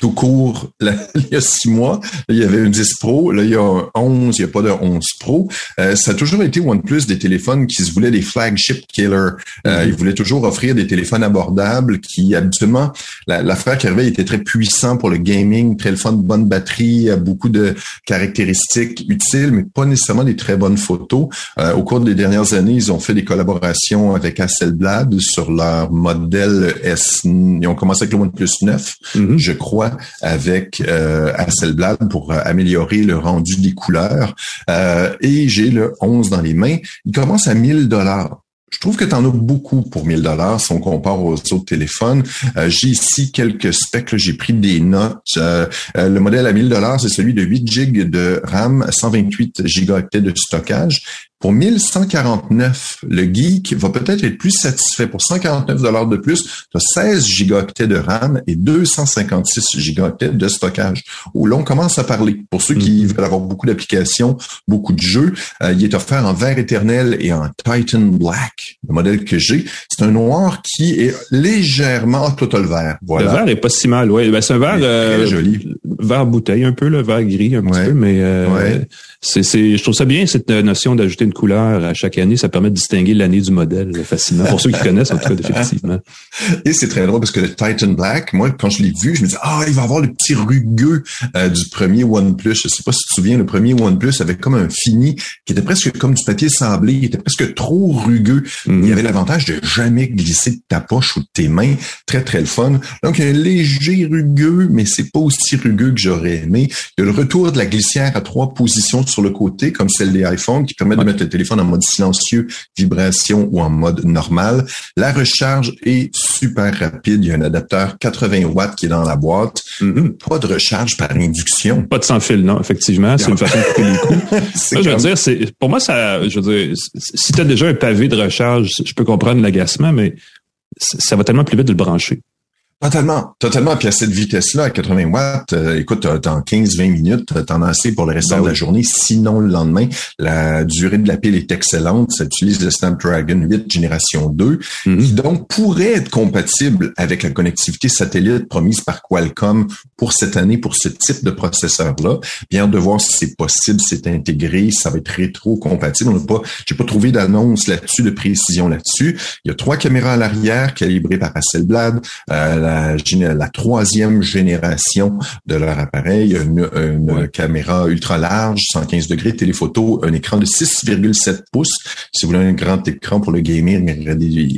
[SPEAKER 4] tout court là, il y a six mois. il y avait un 10 Pro. Là, il y a un 11. Il n'y a pas de 11 Pro. Euh, ça a toujours été OnePlus des téléphones qui se voulaient des flagship killers. Euh, mm-hmm. Ils voulaient toujours offrir des téléphones abordables qui, habituellement, l'affaire qui arrivait était très puissant pour le gaming, très le fun, bonne batterie, beaucoup de caractéristiques utiles, mais pas nécessairement des très bonnes photos. Euh, au cours des dernières années, ils ont fait des collaborations avec Hasselblad sur leur modèle S. Ils ont commencé avec le OnePlus 9, mm-hmm. je crois avec euh, Hasselblad pour euh, améliorer le rendu des couleurs. Euh, et j'ai le 11 dans les mains. Il commence à 1000 dollars. Je trouve que tu en as beaucoup pour 1000 dollars si on compare aux autres téléphones. j'ai ici quelques specs, j'ai pris des notes. le modèle à 1000 dollars, c'est celui de 8 GB de RAM, 128 gigaoctets de stockage pour 1149, le geek va peut-être être plus satisfait. Pour 149 dollars de plus, tu as 16 gigaoctets de RAM et 256 gigaoctets de stockage. Où là, on commence à parler. Pour ceux qui mm-hmm. veulent avoir beaucoup d'applications, beaucoup de jeux, euh, il est offert en vert éternel et en Titan Black, le modèle que j'ai. C'est un noir qui est légèrement total vert.
[SPEAKER 3] Voilà. Le vert est pas si mal, oui. Ben, c'est un vert euh, joli. Vert bouteille un peu, le vert gris un petit peu, mais euh, c'est, je trouve ça bien cette notion d'ajouter une couleur à chaque année. Ça permet de distinguer l'année du modèle facilement. Pour ceux qui connaissent, en tout cas, effectivement.
[SPEAKER 4] Et c'est très drôle parce que le Titan Black, moi, quand je l'ai vu, je me dis ah, il va avoir le petit rugueux euh, du premier OnePlus. Je sais pas si tu te souviens, le premier OnePlus avait comme un fini qui était presque comme du papier sablé. Il était presque trop rugueux. Il y mhm. avait l'avantage de jamais glisser de ta poche ou de tes mains. Très, très le fun. Donc, il y a un léger rugueux, mais c'est pas aussi rugueux que j'aurais aimé. Il y a le retour de la glissière à trois positions sur le côté, comme celle des iPhones, qui permet de mettre le téléphone en mode silencieux, vibration ou en mode normal. La recharge est super rapide. Il y a un adapteur 80 watts qui est dans la boîte. Mm-hmm. Pas de recharge par induction.
[SPEAKER 3] Pas de sans fil, non, effectivement. C'est une façon de couper les coups. je veux dire, c'est, pour moi, ça, je veux dire, si tu as déjà un pavé de recharge, je peux comprendre l'agacement, mais ça va tellement plus vite de le brancher.
[SPEAKER 4] Totalement, totalement. Puis à cette vitesse-là, à 80 watts, euh, écoute, dans 15-20 minutes, t'en as assez pour le restant ben de la journée. Sinon, le lendemain, la durée de la pile est excellente. Ça utilise le Snapdragon 8 génération 2, mhm. qui donc pourrait être compatible avec la connectivité satellite promise par Qualcomm pour cette année, pour ce type de processeur-là. Bien de voir si c'est possible, c'est intégré, ça va être rétro-compatible. On n'a pas, j'ai pas trouvé d'annonce là-dessus, de précision là-dessus. Il y a trois caméras à l'arrière calibrées par Hasselblad. Euh, la, troisième génération de leur appareil, une, caméra ultra large, 115 degrés, téléphoto, un écran de 6,7 pouces. Si vous voulez un grand écran pour le gaming,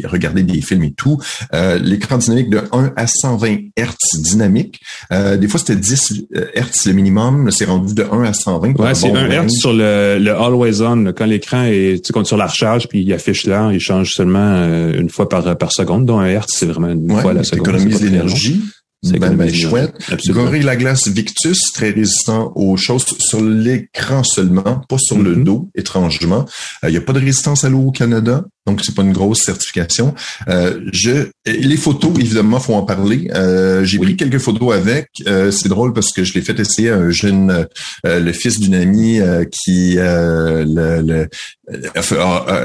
[SPEAKER 4] regarder, des films et tout. Euh, l'écran dynamique de 1 à 120 Hz dynamique. Euh, des fois, c'était 10 Hz le minimum. C'est rendu de 1 à 120.
[SPEAKER 3] Ouais, c'est 1 Hz sur le, le Always On. Quand l'écran est tu sur la recharge, puis il affiche là, il change seulement euh, une fois par, par seconde. Donc un Hz, c'est vraiment une fois la seconde
[SPEAKER 4] l'énergie. C'est ben, ben chouette. Gorilla Glass Victus, très résistant aux choses sur l'écran seulement, pas sur le mm-hmm. dos, étrangement. Il euh, n'y a pas de résistance à l'eau au Canada? Donc, c'est pas une grosse certification. Euh, je, les photos, évidemment, faut en parler. Euh, j'ai pris quelques photos avec. Euh, c'est drôle parce que je l'ai fait essayer à un jeune, le fils d'une amie qui, le,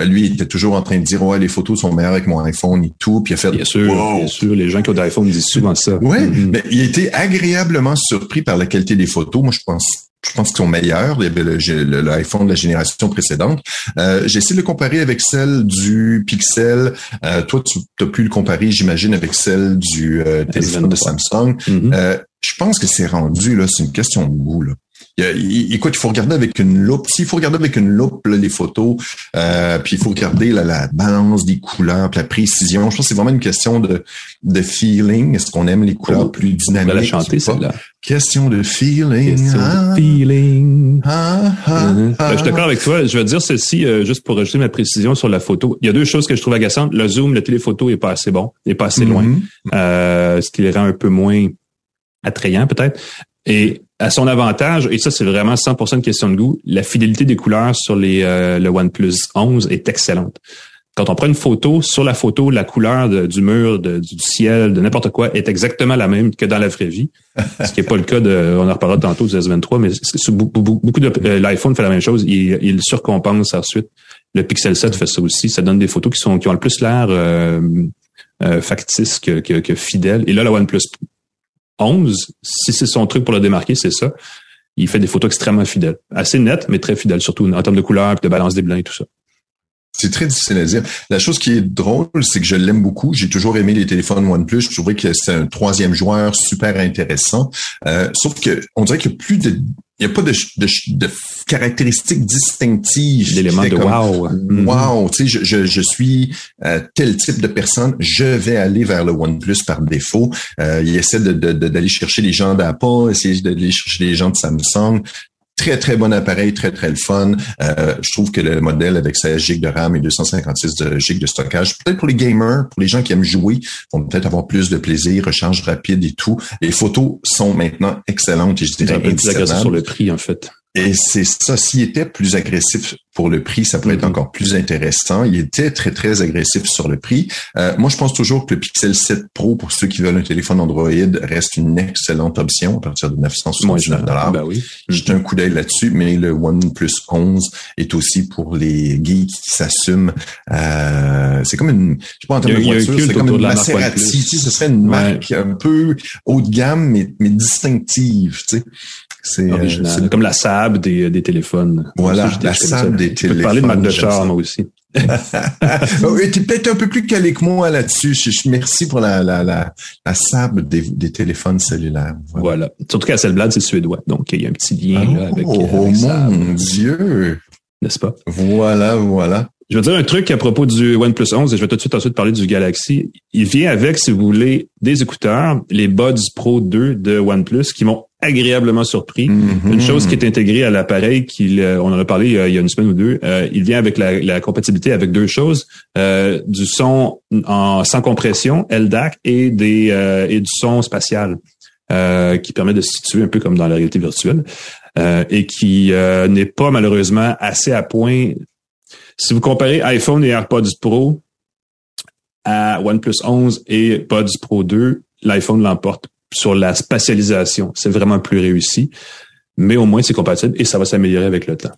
[SPEAKER 4] lui, était toujours en train de dire ouais, les photos sont meilleures avec mon iPhone et tout. Puis il a fait
[SPEAKER 3] bien sûr, bien sûr, les gens qui ont d'iPhone disent souvent ça.
[SPEAKER 4] Oui, mm-hmm. mais il été agréablement surpris par la qualité des photos. Moi, je pense je pense qu'ils sont meilleurs. L'iPhone de la génération précédente. Euh, j'ai essayé de le comparer avec celle du Pixel. Euh, toi, tu as pu le comparer, j'imagine, avec celle du euh, téléphone de Samsung. Mm-hmm. Euh, je pense que c'est rendu, là, c'est une question de goût. Là écoute, il faut regarder avec une loupe. S'il faut regarder avec une loupe les photos, euh, puis il faut regarder la balance des couleurs, la précision. Je pense que c'est vraiment une question de, de feeling. Est-ce qu'on aime les couleurs oh, plus dynamiques?
[SPEAKER 3] On la chanter, celle-là.
[SPEAKER 4] Question de feeling.
[SPEAKER 3] Question de ah. feeling. Ah, ah, uh-huh. je suis d'accord avec toi. Je vais dire ceci, euh, juste pour ajouter ma précision sur la photo. Il y a deux choses que je trouve agaçantes. Le zoom, le téléphoto est pas assez bon, est pas assez loin. Mm-hmm. Euh, ce qui les rend un peu moins attrayant peut-être. Et à son avantage, et ça c'est vraiment 100% une question de goût, la fidélité des couleurs sur les euh, le OnePlus 11 est excellente. Quand on prend une photo, sur la photo, la couleur du mur, du ciel, de n'importe quoi est exactement la même que dans la vraie vie. Ce qui n'est pas le cas de, on en reparlera tantôt du S23, mais beaucoup de euh, l'iPhone fait la même chose. Il, il surcompense ensuite. Le Pixel 7 fait ça aussi. Ça donne des photos qui sont qui ont le plus l'air euh, euh factice que, que, que fidèle. Et là, le OnePlus 11, si c'est son truc pour le démarquer, c'est ça. Il fait des photos extrêmement fidèles. Assez nettes, mais très fidèles, surtout en termes de couleur, de balance des blancs et tout ça.
[SPEAKER 4] C'est très difficile à dire. La chose qui est drôle, c'est que je l'aime beaucoup. J'ai toujours aimé les téléphones OnePlus. Je trouvais que c'est un troisième joueur super intéressant. Euh, sauf que on dirait qu'il n'y a plus de il n'y a pas de, de, de caractéristiques distinctives.
[SPEAKER 3] D'éléments de wow.
[SPEAKER 4] Wow, tu sais, je, je, je suis euh, tel type de personne, je vais aller vers le OnePlus par défaut. Euh, il essaie d'aller de, de, chercher les gens d'Apple, essayer d'aller chercher les gens de Samsung. Très, très bon appareil, très, très le fun. Euh, je trouve que le modèle avec 16 GB de RAM et 256 GB de stockage, peut-être pour les gamers, pour les gens qui aiment jouer, vont peut-être avoir plus de plaisir, recharge rapide et tout. Les photos sont maintenant excellentes et je dirais
[SPEAKER 3] un sur le prix, en fait.
[SPEAKER 4] Et c'est ça, s'il était plus agressif pour le prix, ça pourrait être mm-hmm. encore plus intéressant. Il était très, très agressif sur le prix. Euh, moi, je pense toujours que le Pixel 7 Pro, pour ceux qui veulent un téléphone Android, reste une excellente option à partir de 979 dollars. Ben oui. J'ai un coup d'œil là-dessus, mais le OnePlus 11 est aussi pour les geeks qui s'assument. Euh, c'est comme une, je sais pas en termes de voiture, c'est comme une Maserati. Ce serait une marque un peu haut de gamme, mais, mais distinctive. Tu sais.
[SPEAKER 3] C'est euh, comme la Saab des, des téléphones.
[SPEAKER 4] Voilà, la Saab des téléphones. Je peux
[SPEAKER 3] parler de marque de char, moi aussi.
[SPEAKER 4] oui, tu es peut-être un peu plus calé que moi là-dessus. Je, merci pour la, la, la, la Saab des, des téléphones cellulaires.
[SPEAKER 3] Voilà. Surtout qu'à Selblad, c'est suédois. Donc, il y a un petit lien là, avec.
[SPEAKER 4] Oh,
[SPEAKER 3] oh
[SPEAKER 4] mon Dieu!
[SPEAKER 3] N'est-ce pas?
[SPEAKER 4] Voilà, voilà.
[SPEAKER 3] Je vais dire un truc à propos du OnePlus 11 et je vais tout de suite ensuite parler du Galaxy. Il vient avec, si vous voulez, des écouteurs, les Buds Pro 2 de OnePlus qui m'ont agréablement surpris. Mm-hmm. Une chose qui est intégrée à l'appareil, qu'il, euh, on en a parlé il y a une semaine ou deux, euh, il vient avec la, compatibilité avec deux choses, euh, du son en sans compression, LDAC, et des et du son spatial, qui permet de se situer un peu comme dans la réalité virtuelle. et qui n'est pas malheureusement assez à point si vous comparez iPhone et AirPods Pro à OnePlus 11 et Pods Pro 2, l'iPhone l'emporte sur la spatialisation. C'est vraiment plus réussi, mais au moins c'est compatible et ça va s'améliorer avec le temps.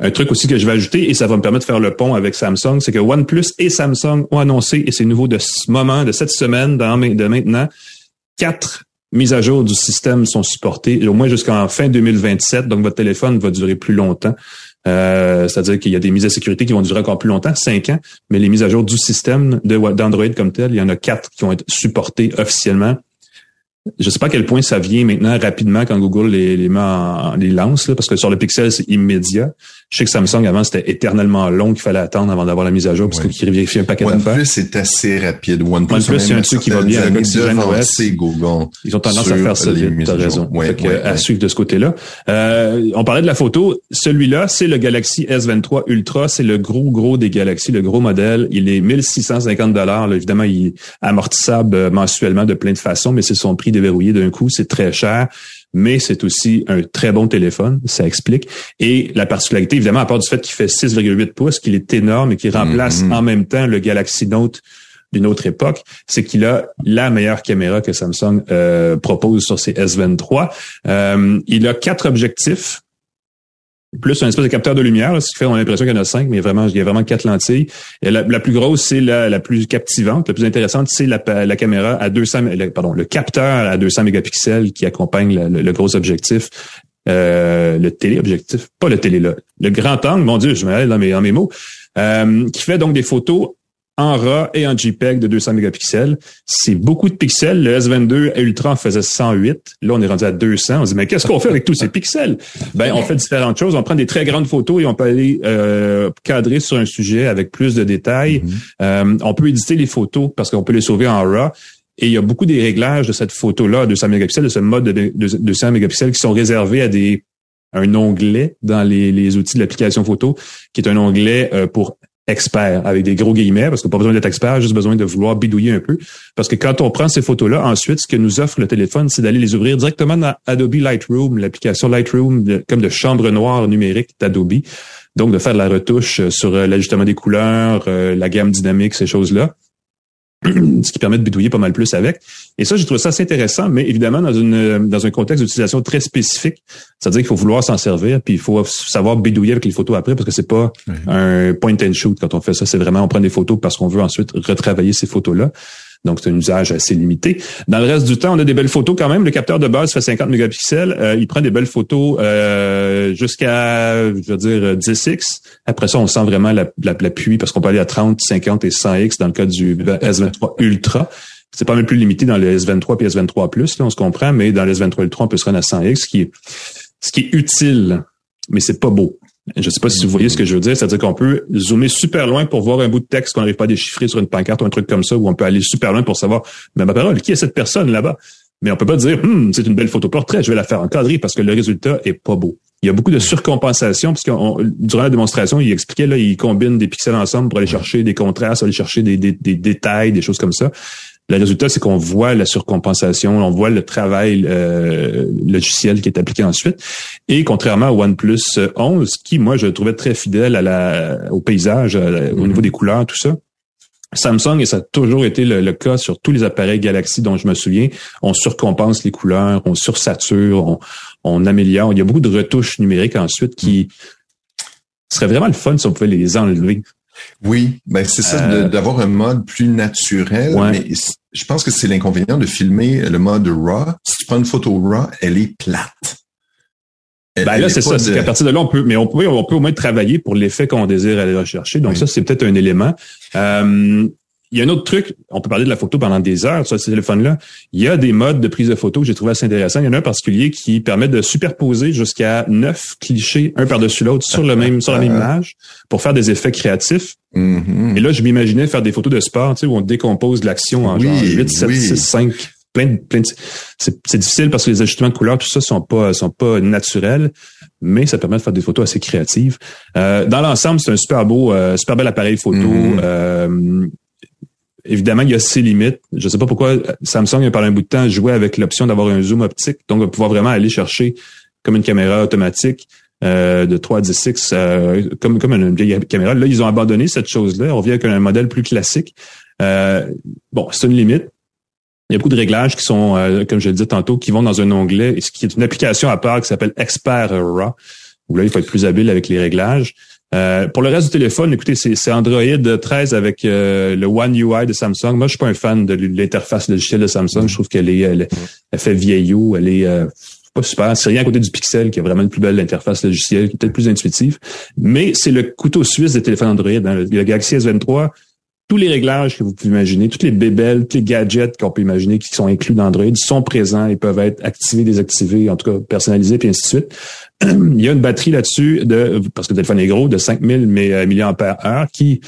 [SPEAKER 3] Un truc aussi que je vais ajouter, et ça va me permettre de faire le pont avec Samsung, c'est que OnePlus et Samsung ont annoncé, et c'est nouveau de ce moment, de cette semaine, de maintenant, quatre mises à jour du système sont supportées, au moins jusqu'en fin 2027, donc votre téléphone va durer plus longtemps. Euh, c'est-à-dire qu'il y a des mises à sécurité qui vont durer encore plus longtemps, cinq ans, mais les mises à jour du système d'Android comme tel, il y en a quatre qui vont être supportées officiellement je sais pas à quel point ça vient maintenant rapidement quand Google les, les, met en, les lance, là, parce que sur le Pixel, c'est immédiat. Je sais que Samsung, avant, c'était éternellement long qu'il fallait attendre avant d'avoir la mise à jour, parce qu'il vérifie un paquet d'affaires.
[SPEAKER 4] OnePlus, c'est assez rapide. OnePlus,
[SPEAKER 3] OnePlus c'est un truc qui va bien avec.
[SPEAKER 4] Google
[SPEAKER 3] Ils ont tendance à faire ça vite, t'as raison. à suivre de ce côté-là. Euh, on parlait de la photo. Celui-là, c'est le Galaxy S23 Ultra. C'est le gros, gros des Galaxy, le gros modèle. Il est 1650 dollars. Évidemment, il est amortissable euh, mensuellement de plein de façons, mais c'est son prix déverrouillé d'un coup, c'est très cher mais c'est aussi un très bon téléphone, ça explique. Et la particularité, évidemment, à part du fait qu'il fait 6,8 pouces, qu'il est énorme et qu'il remplace mm-hmm. en même temps le Galaxy Note d'une autre époque, c'est qu'il a la meilleure caméra que Samsung euh, propose sur ses S23. Euh, il a quatre objectifs plus un espèce de capteur de lumière, ce qui fait on a l'impression qu'il y en a cinq, mais vraiment, il y a vraiment quatre lentilles. Et la, plus grosse, c'est la, plus captivante, la plus intéressante, c'est la, caméra à 200, pardon, le capteur à 200 mégapixels qui accompagne le, gros objectif euh, le téléobjectif, pas le télé là, le grand angle, mon Dieu, je me dans mes, dans mes mots, euh, qui fait donc des photos en RAW et en JPEG de 200 mégapixels. C'est beaucoup de pixels. Le S22 Ultra en faisait 108. Là, on est rendu à 200. On se dit, mais qu'est-ce qu'on fait avec tous ces pixels? Ben, on fait différentes choses. On prend des très grandes photos et on peut aller euh, cadrer sur un sujet avec plus de détails. Mm-hmm. euh, on peut éditer les photos parce qu'on peut les sauver en RAW. Et il y a beaucoup des réglages de cette photo-là, 200 mégapixels, de ce mode de 200 mégapixels qui sont réservés à des un onglet dans les, les outils de l'application photo, qui est un onglet euh, pour expert avec des gros guillemets parce qu'on n'a pas besoin d'être expert, juste besoin de vouloir bidouiller un peu. Parce que quand on prend ces photos-là, ensuite, ce que nous offre le téléphone, c'est d'aller les ouvrir directement dans Adobe Lightroom, l'application Lightroom comme de chambre noire numérique d'Adobe. Donc, de faire de la retouche sur euh, l'ajustement des couleurs, euh, la gamme dynamique, ces choses-là. ce qui permet de bidouiller pas mal plus avec. Et ça, j'ai trouvé ça assez intéressant, mais évidemment dans une dans un contexte d'utilisation très spécifique. C'est-à-dire qu'il faut vouloir s'en servir, puis il faut savoir bidouiller avec les photos après, parce que c'est pas un point and shoot quand on fait ça. C'est vraiment on prend des photos parce qu'on veut ensuite retravailler ces photos-là. Donc, c'est un usage assez limité. Dans le reste du temps, on a des belles photos quand même. Le capteur de base fait 50 mégapixels. Euh, il prend des belles photos euh, jusqu'à, je veux dire, 10x. Après ça, on sent vraiment l'appui parce qu'on peut aller à 30, 50 et 100x dans le cas du S23 Ultra. C'est pas même plus limité dans le S23 et S23 Plus, là, on se comprend, mais dans le S23 Ultra, on peut se rendre à 100x, ce qui est, ce qui est utile, mais c'est pas beau. Je ne sais pas si vous voyez ce que je veux dire, c'est-à-dire qu'on peut zoomer super loin pour voir un bout de texte qu'on n'arrive pas à déchiffrer sur une pancarte ou un truc comme ça, ou on peut aller super loin pour savoir, mais ma parole, qui est cette personne là-bas? Mais on peut pas dire, hum, c'est une belle photo portrait, je vais la faire encadrer parce que le résultat est pas beau. Il y a beaucoup de surcompensation, puisque durant la démonstration, il expliquait, là, il combine des pixels ensemble pour aller chercher des contrastes, aller chercher des, des, des détails, des choses comme ça. Le résultat, c'est qu'on voit la surcompensation, on voit le travail euh, logiciel qui est appliqué ensuite. Et contrairement au OnePlus 11, qui, moi, je le trouvais très fidèle à la, au paysage, au niveau mhm. des couleurs, tout ça. Samsung, et ça a toujours été le, cas sur tous les appareils Galaxy dont je me souviens, on surcompense les couleurs, on sursature, on, on améliore. Il y a beaucoup de retouches numériques ensuite qui serait vraiment le fun si on pouvait les enlever.
[SPEAKER 4] Oui, ben c'est ça, euh, d'avoir un mode plus naturel. Mais je pense que c'est l'inconvénient de filmer le mode RAW. Si tu prends une photo RAW, elle est plate.
[SPEAKER 3] ben là, c'est ça. C'est qu'à partir de là, on peut, mais on peut, on peut au moins travailler pour l'effet qu'on désire aller rechercher. Donc ça, c'est peut-être un élément. Euh, il y a un autre truc, on peut parler de la photo pendant des heures sur ce téléphone-là. Il y a des modes de prise de photo que j'ai trouvé assez intéressants. Il y en a un particulier qui permet de superposer jusqu'à neuf clichés un par-dessus l'autre sur le même sur la même image pour faire des effets créatifs. Mm-hmm. Et là, je m'imaginais faire des photos de sport, tu sais, où on décompose l'action en genre 8, 7, 6, 5 plein de, plein de c'est difficile parce que les ajustements de couleurs tout ça sont pas sont pas naturels mais ça permet de faire des photos assez créatives euh, dans l'ensemble c'est un super beau euh, super bel appareil photo mm-hmm. euh, Évidemment, il y a ses limites. Je ne sais pas pourquoi Samsung, pendant un bout de temps, jouait avec l'option d'avoir un zoom optique, donc pouvoir vraiment aller chercher comme une caméra automatique euh, de 3 à 10 euh, comme, comme une vieille caméra. Là, ils ont abandonné cette chose-là. On revient avec un modèle plus classique. Euh, bon, c'est une limite. Il y a beaucoup de réglages qui sont, euh, comme je le disais tantôt, qui vont dans un onglet, ce qui est une application à part qui s'appelle Expert RAW, où là, il faut être plus habile avec les réglages. Euh, pour le reste du téléphone, écoutez, c'est Android 13 avec euh, le One UI de Samsung. Moi, je suis pas un fan de l'interface logicielle de Samsung. Je trouve qu'elle est, elle, fait vieillot, elle est euh, pas super. C'est rien à côté du Pixel qui a vraiment une plus belle interface logicielle, qui est peut-être plus intuitive. Mais c'est le couteau suisse des téléphones Android. Hein. Le Galaxy S23, tous les réglages que vous pouvez imaginer, toutes les bébelles, tous les gadgets qu'on peut imaginer qui sont inclus dans Android sont présents et peuvent être activés, désactivés, en tout cas personnalisés, puis ainsi de suite. il y a une batterie là-dessus de, parce que le téléphone est gros, de 5000 mAh qui,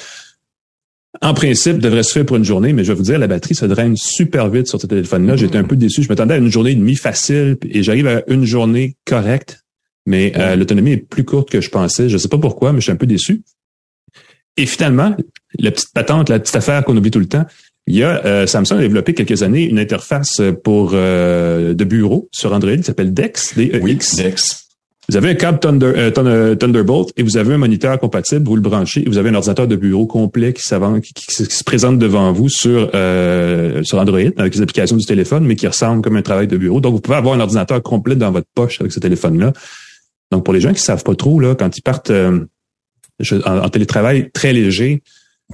[SPEAKER 3] en principe, devrait se faire pour une journée, mais je vais vous dire, la batterie se draine super vite sur ce téléphone-là. J'étais un peu déçu. Je m'attendais à une journée et demie facile et j'arrive à une journée correcte, mais euh, l'autonomie est plus courte que je pensais. Je sais pas pourquoi, mais je suis un peu déçu. Et finalement, la petite patente, la petite affaire qu'on oublie tout le temps, il y a euh, Samsung a développé quelques années une interface pour euh, de bureau sur Android qui s'appelle Dex, D -E -X.
[SPEAKER 4] Dex.
[SPEAKER 3] Vous avez un câble Thunder, euh, euh, Thunderbolt et vous avez un moniteur compatible, vous le branchez et vous avez un ordinateur de bureau complet qui, qui, qui, se présente devant vous sur, euh, sur Android avec les applications du téléphone, mais qui ressemble comme un travail de bureau. Donc, vous pouvez avoir un ordinateur complet dans votre poche avec ce téléphone-là. Donc, pour les gens qui savent pas trop, là, quand ils partent en, télétravail très léger,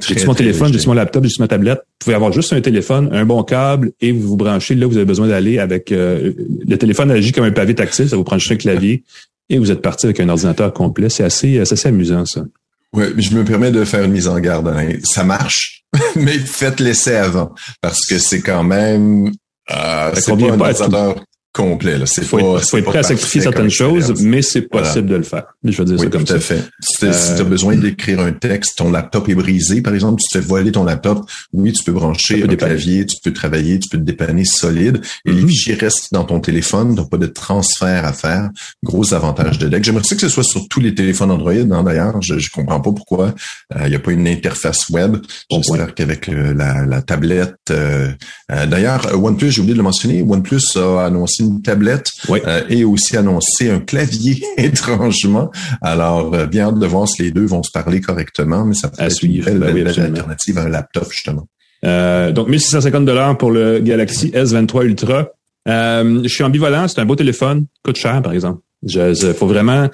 [SPEAKER 3] J'ai mon téléphone, j'ai mon laptop, j'ai ma tablette? Vous pouvez avoir juste un téléphone, un bon câble et vous vous branchez là où vous avez besoin d'aller avec euh, le téléphone agit comme un pavé tactile, ça vous prend juste un clavier et vous êtes parti avec un ordinateur complet. C'est assez, assez amusant ça.
[SPEAKER 4] Oui, je me permets de faire une mise en garde. Ça marche, mais faites l'essai avant parce que c'est quand même euh, c'est pas un ordinateur complet. Là. C'est
[SPEAKER 3] faut, être, faut être prêt à sacrifier certaines choses, mais c'est possible de le faire. Je veux dire
[SPEAKER 4] oui,
[SPEAKER 3] ça comme
[SPEAKER 4] tout
[SPEAKER 3] à
[SPEAKER 4] fait. Si tu as euh, besoin d'écrire un texte, ton laptop est brisé, par exemple, tu te fais voiler ton laptop, oui, tu peux brancher un clavier, tu peux travailler, tu peux te dépanner solide, et les mhm. fichiers restent dans ton téléphone, donc pas de transfert à faire. Gros avantage de deck. J'aimerais que ce soit sur tous les téléphones Android, hein, d'ailleurs. Je, je comprends pas pourquoi il euh, n'y a pas une interface web. J'espère qu'avec la, la, tablette... Euh, d'ailleurs, OnePlus, j'ai oublié de le mentionner, OnePlus a annoncé une tablette euh, et aussi annoncé un clavier étrangement. Alors, euh, bien hâte de voir si les deux vont se parler correctement, mais ça peut être une belle, ben alternative à un laptop, justement.
[SPEAKER 3] Euh, donc, 1650 dollars pour le Galaxy S23 Ultra. je suis ambivalent, c'est un beau téléphone, coûte cher, par exemple. Il faut vraiment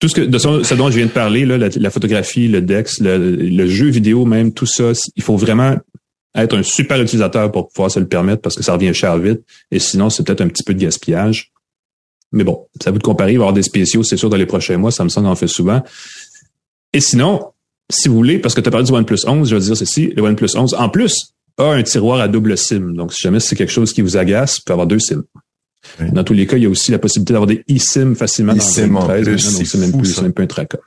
[SPEAKER 3] tout ce que de ce, dont je viens de parler, là, la, photographie, le DeX, le, le, jeu vidéo même, tout ça, il faut vraiment être un super utilisateur pour pouvoir se le permettre parce que ça revient cher vite. Et sinon, c'est peut-être un petit peu de gaspillage. Mais bon, ça vous de comparer. Il va y avoir des spéciaux, c'est sûr, dans les prochains mois. Samsung en fait souvent. Et sinon, si vous voulez, parce que tu as parlé du OnePlus 11, je veux dire ceci, le OnePlus 11, en plus, a un tiroir à double SIM. Donc, si jamais c'est quelque chose qui vous agace, vous pouvez avoir deux SIM. Dans tous les cas, il y a aussi la possibilité d'avoir des eSIM facilement
[SPEAKER 4] dans
[SPEAKER 3] le
[SPEAKER 4] 13.
[SPEAKER 3] c'est même plus, même un tracker.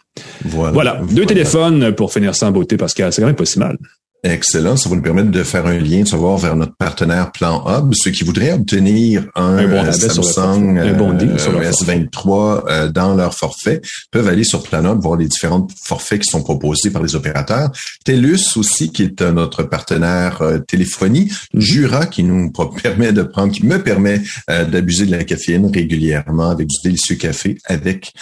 [SPEAKER 3] Voilà. voilà. Deux téléphones pour finir sans beauté, parce que c'est quand même pas si mal.
[SPEAKER 4] Excellent. Ça va nous permettre de faire un lien, de savoir vers notre partenaire Plan Hub. Ceux qui voudraient obtenir un,
[SPEAKER 3] euh,
[SPEAKER 4] Samsung
[SPEAKER 3] un bon
[SPEAKER 4] euh, S23 euh, dans leur forfait peuvent aller sur Plan Hub, voir les différents forfaits qui sont proposés par les opérateurs. TELUS aussi, qui est notre partenaire téléphonie. Jura, qui nous permet de prendre, qui me permet d'abuser de la caféine régulièrement avec du délicieux café, avec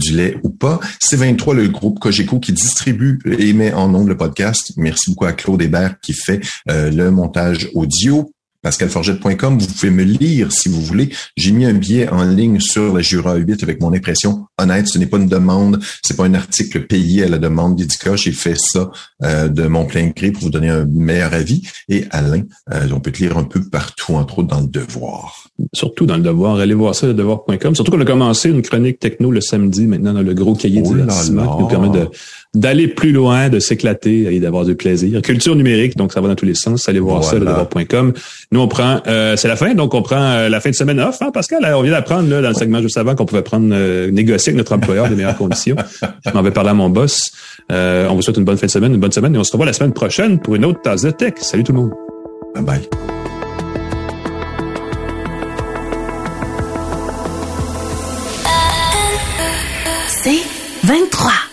[SPEAKER 4] du lait ou pas. C23, le groupe Cogeco qui distribue et met en nombre le podcast. Merci beaucoup à Claude Hébert qui fait euh, le montage audio pascalforgette.com. Vous pouvez me lire si vous voulez. J'ai mis un billet en ligne sur la Jura 8 avec mon impression honnête. Ce n'est pas une demande, c'est pas un article payé à la demande d'Idica. J'ai fait ça euh, de mon plein gré pour vous donner un meilleur avis. Et Alain, euh, on peut te lire un peu partout, entre autres dans le Devoir.
[SPEAKER 3] Surtout dans le Devoir. Allez voir ça, le devoir.com. Surtout qu'on a commencé une chronique techno le samedi, maintenant dans le gros cahier oh divertissement qui nous permet de d'aller plus loin, de s'éclater et d'avoir du plaisir. Culture numérique, donc ça va dans tous les sens. Allez voir ça, le devoir.com. Nous, on prend, euh, c'est la fin, donc on prend euh, la fin de semaine off, hein, Pascal? On vient d'apprendre là, dans le segment juste avant qu'on pouvait prendre euh, négocier avec notre employeur des meilleures conditions. Je m'en vais parler à mon boss. on vous souhaite une bonne fin de semaine, une bonne semaine, et on se revoit la semaine prochaine pour une autre tasse de tech. Salut tout le monde.
[SPEAKER 4] Bye bye.
[SPEAKER 5] C'est 23.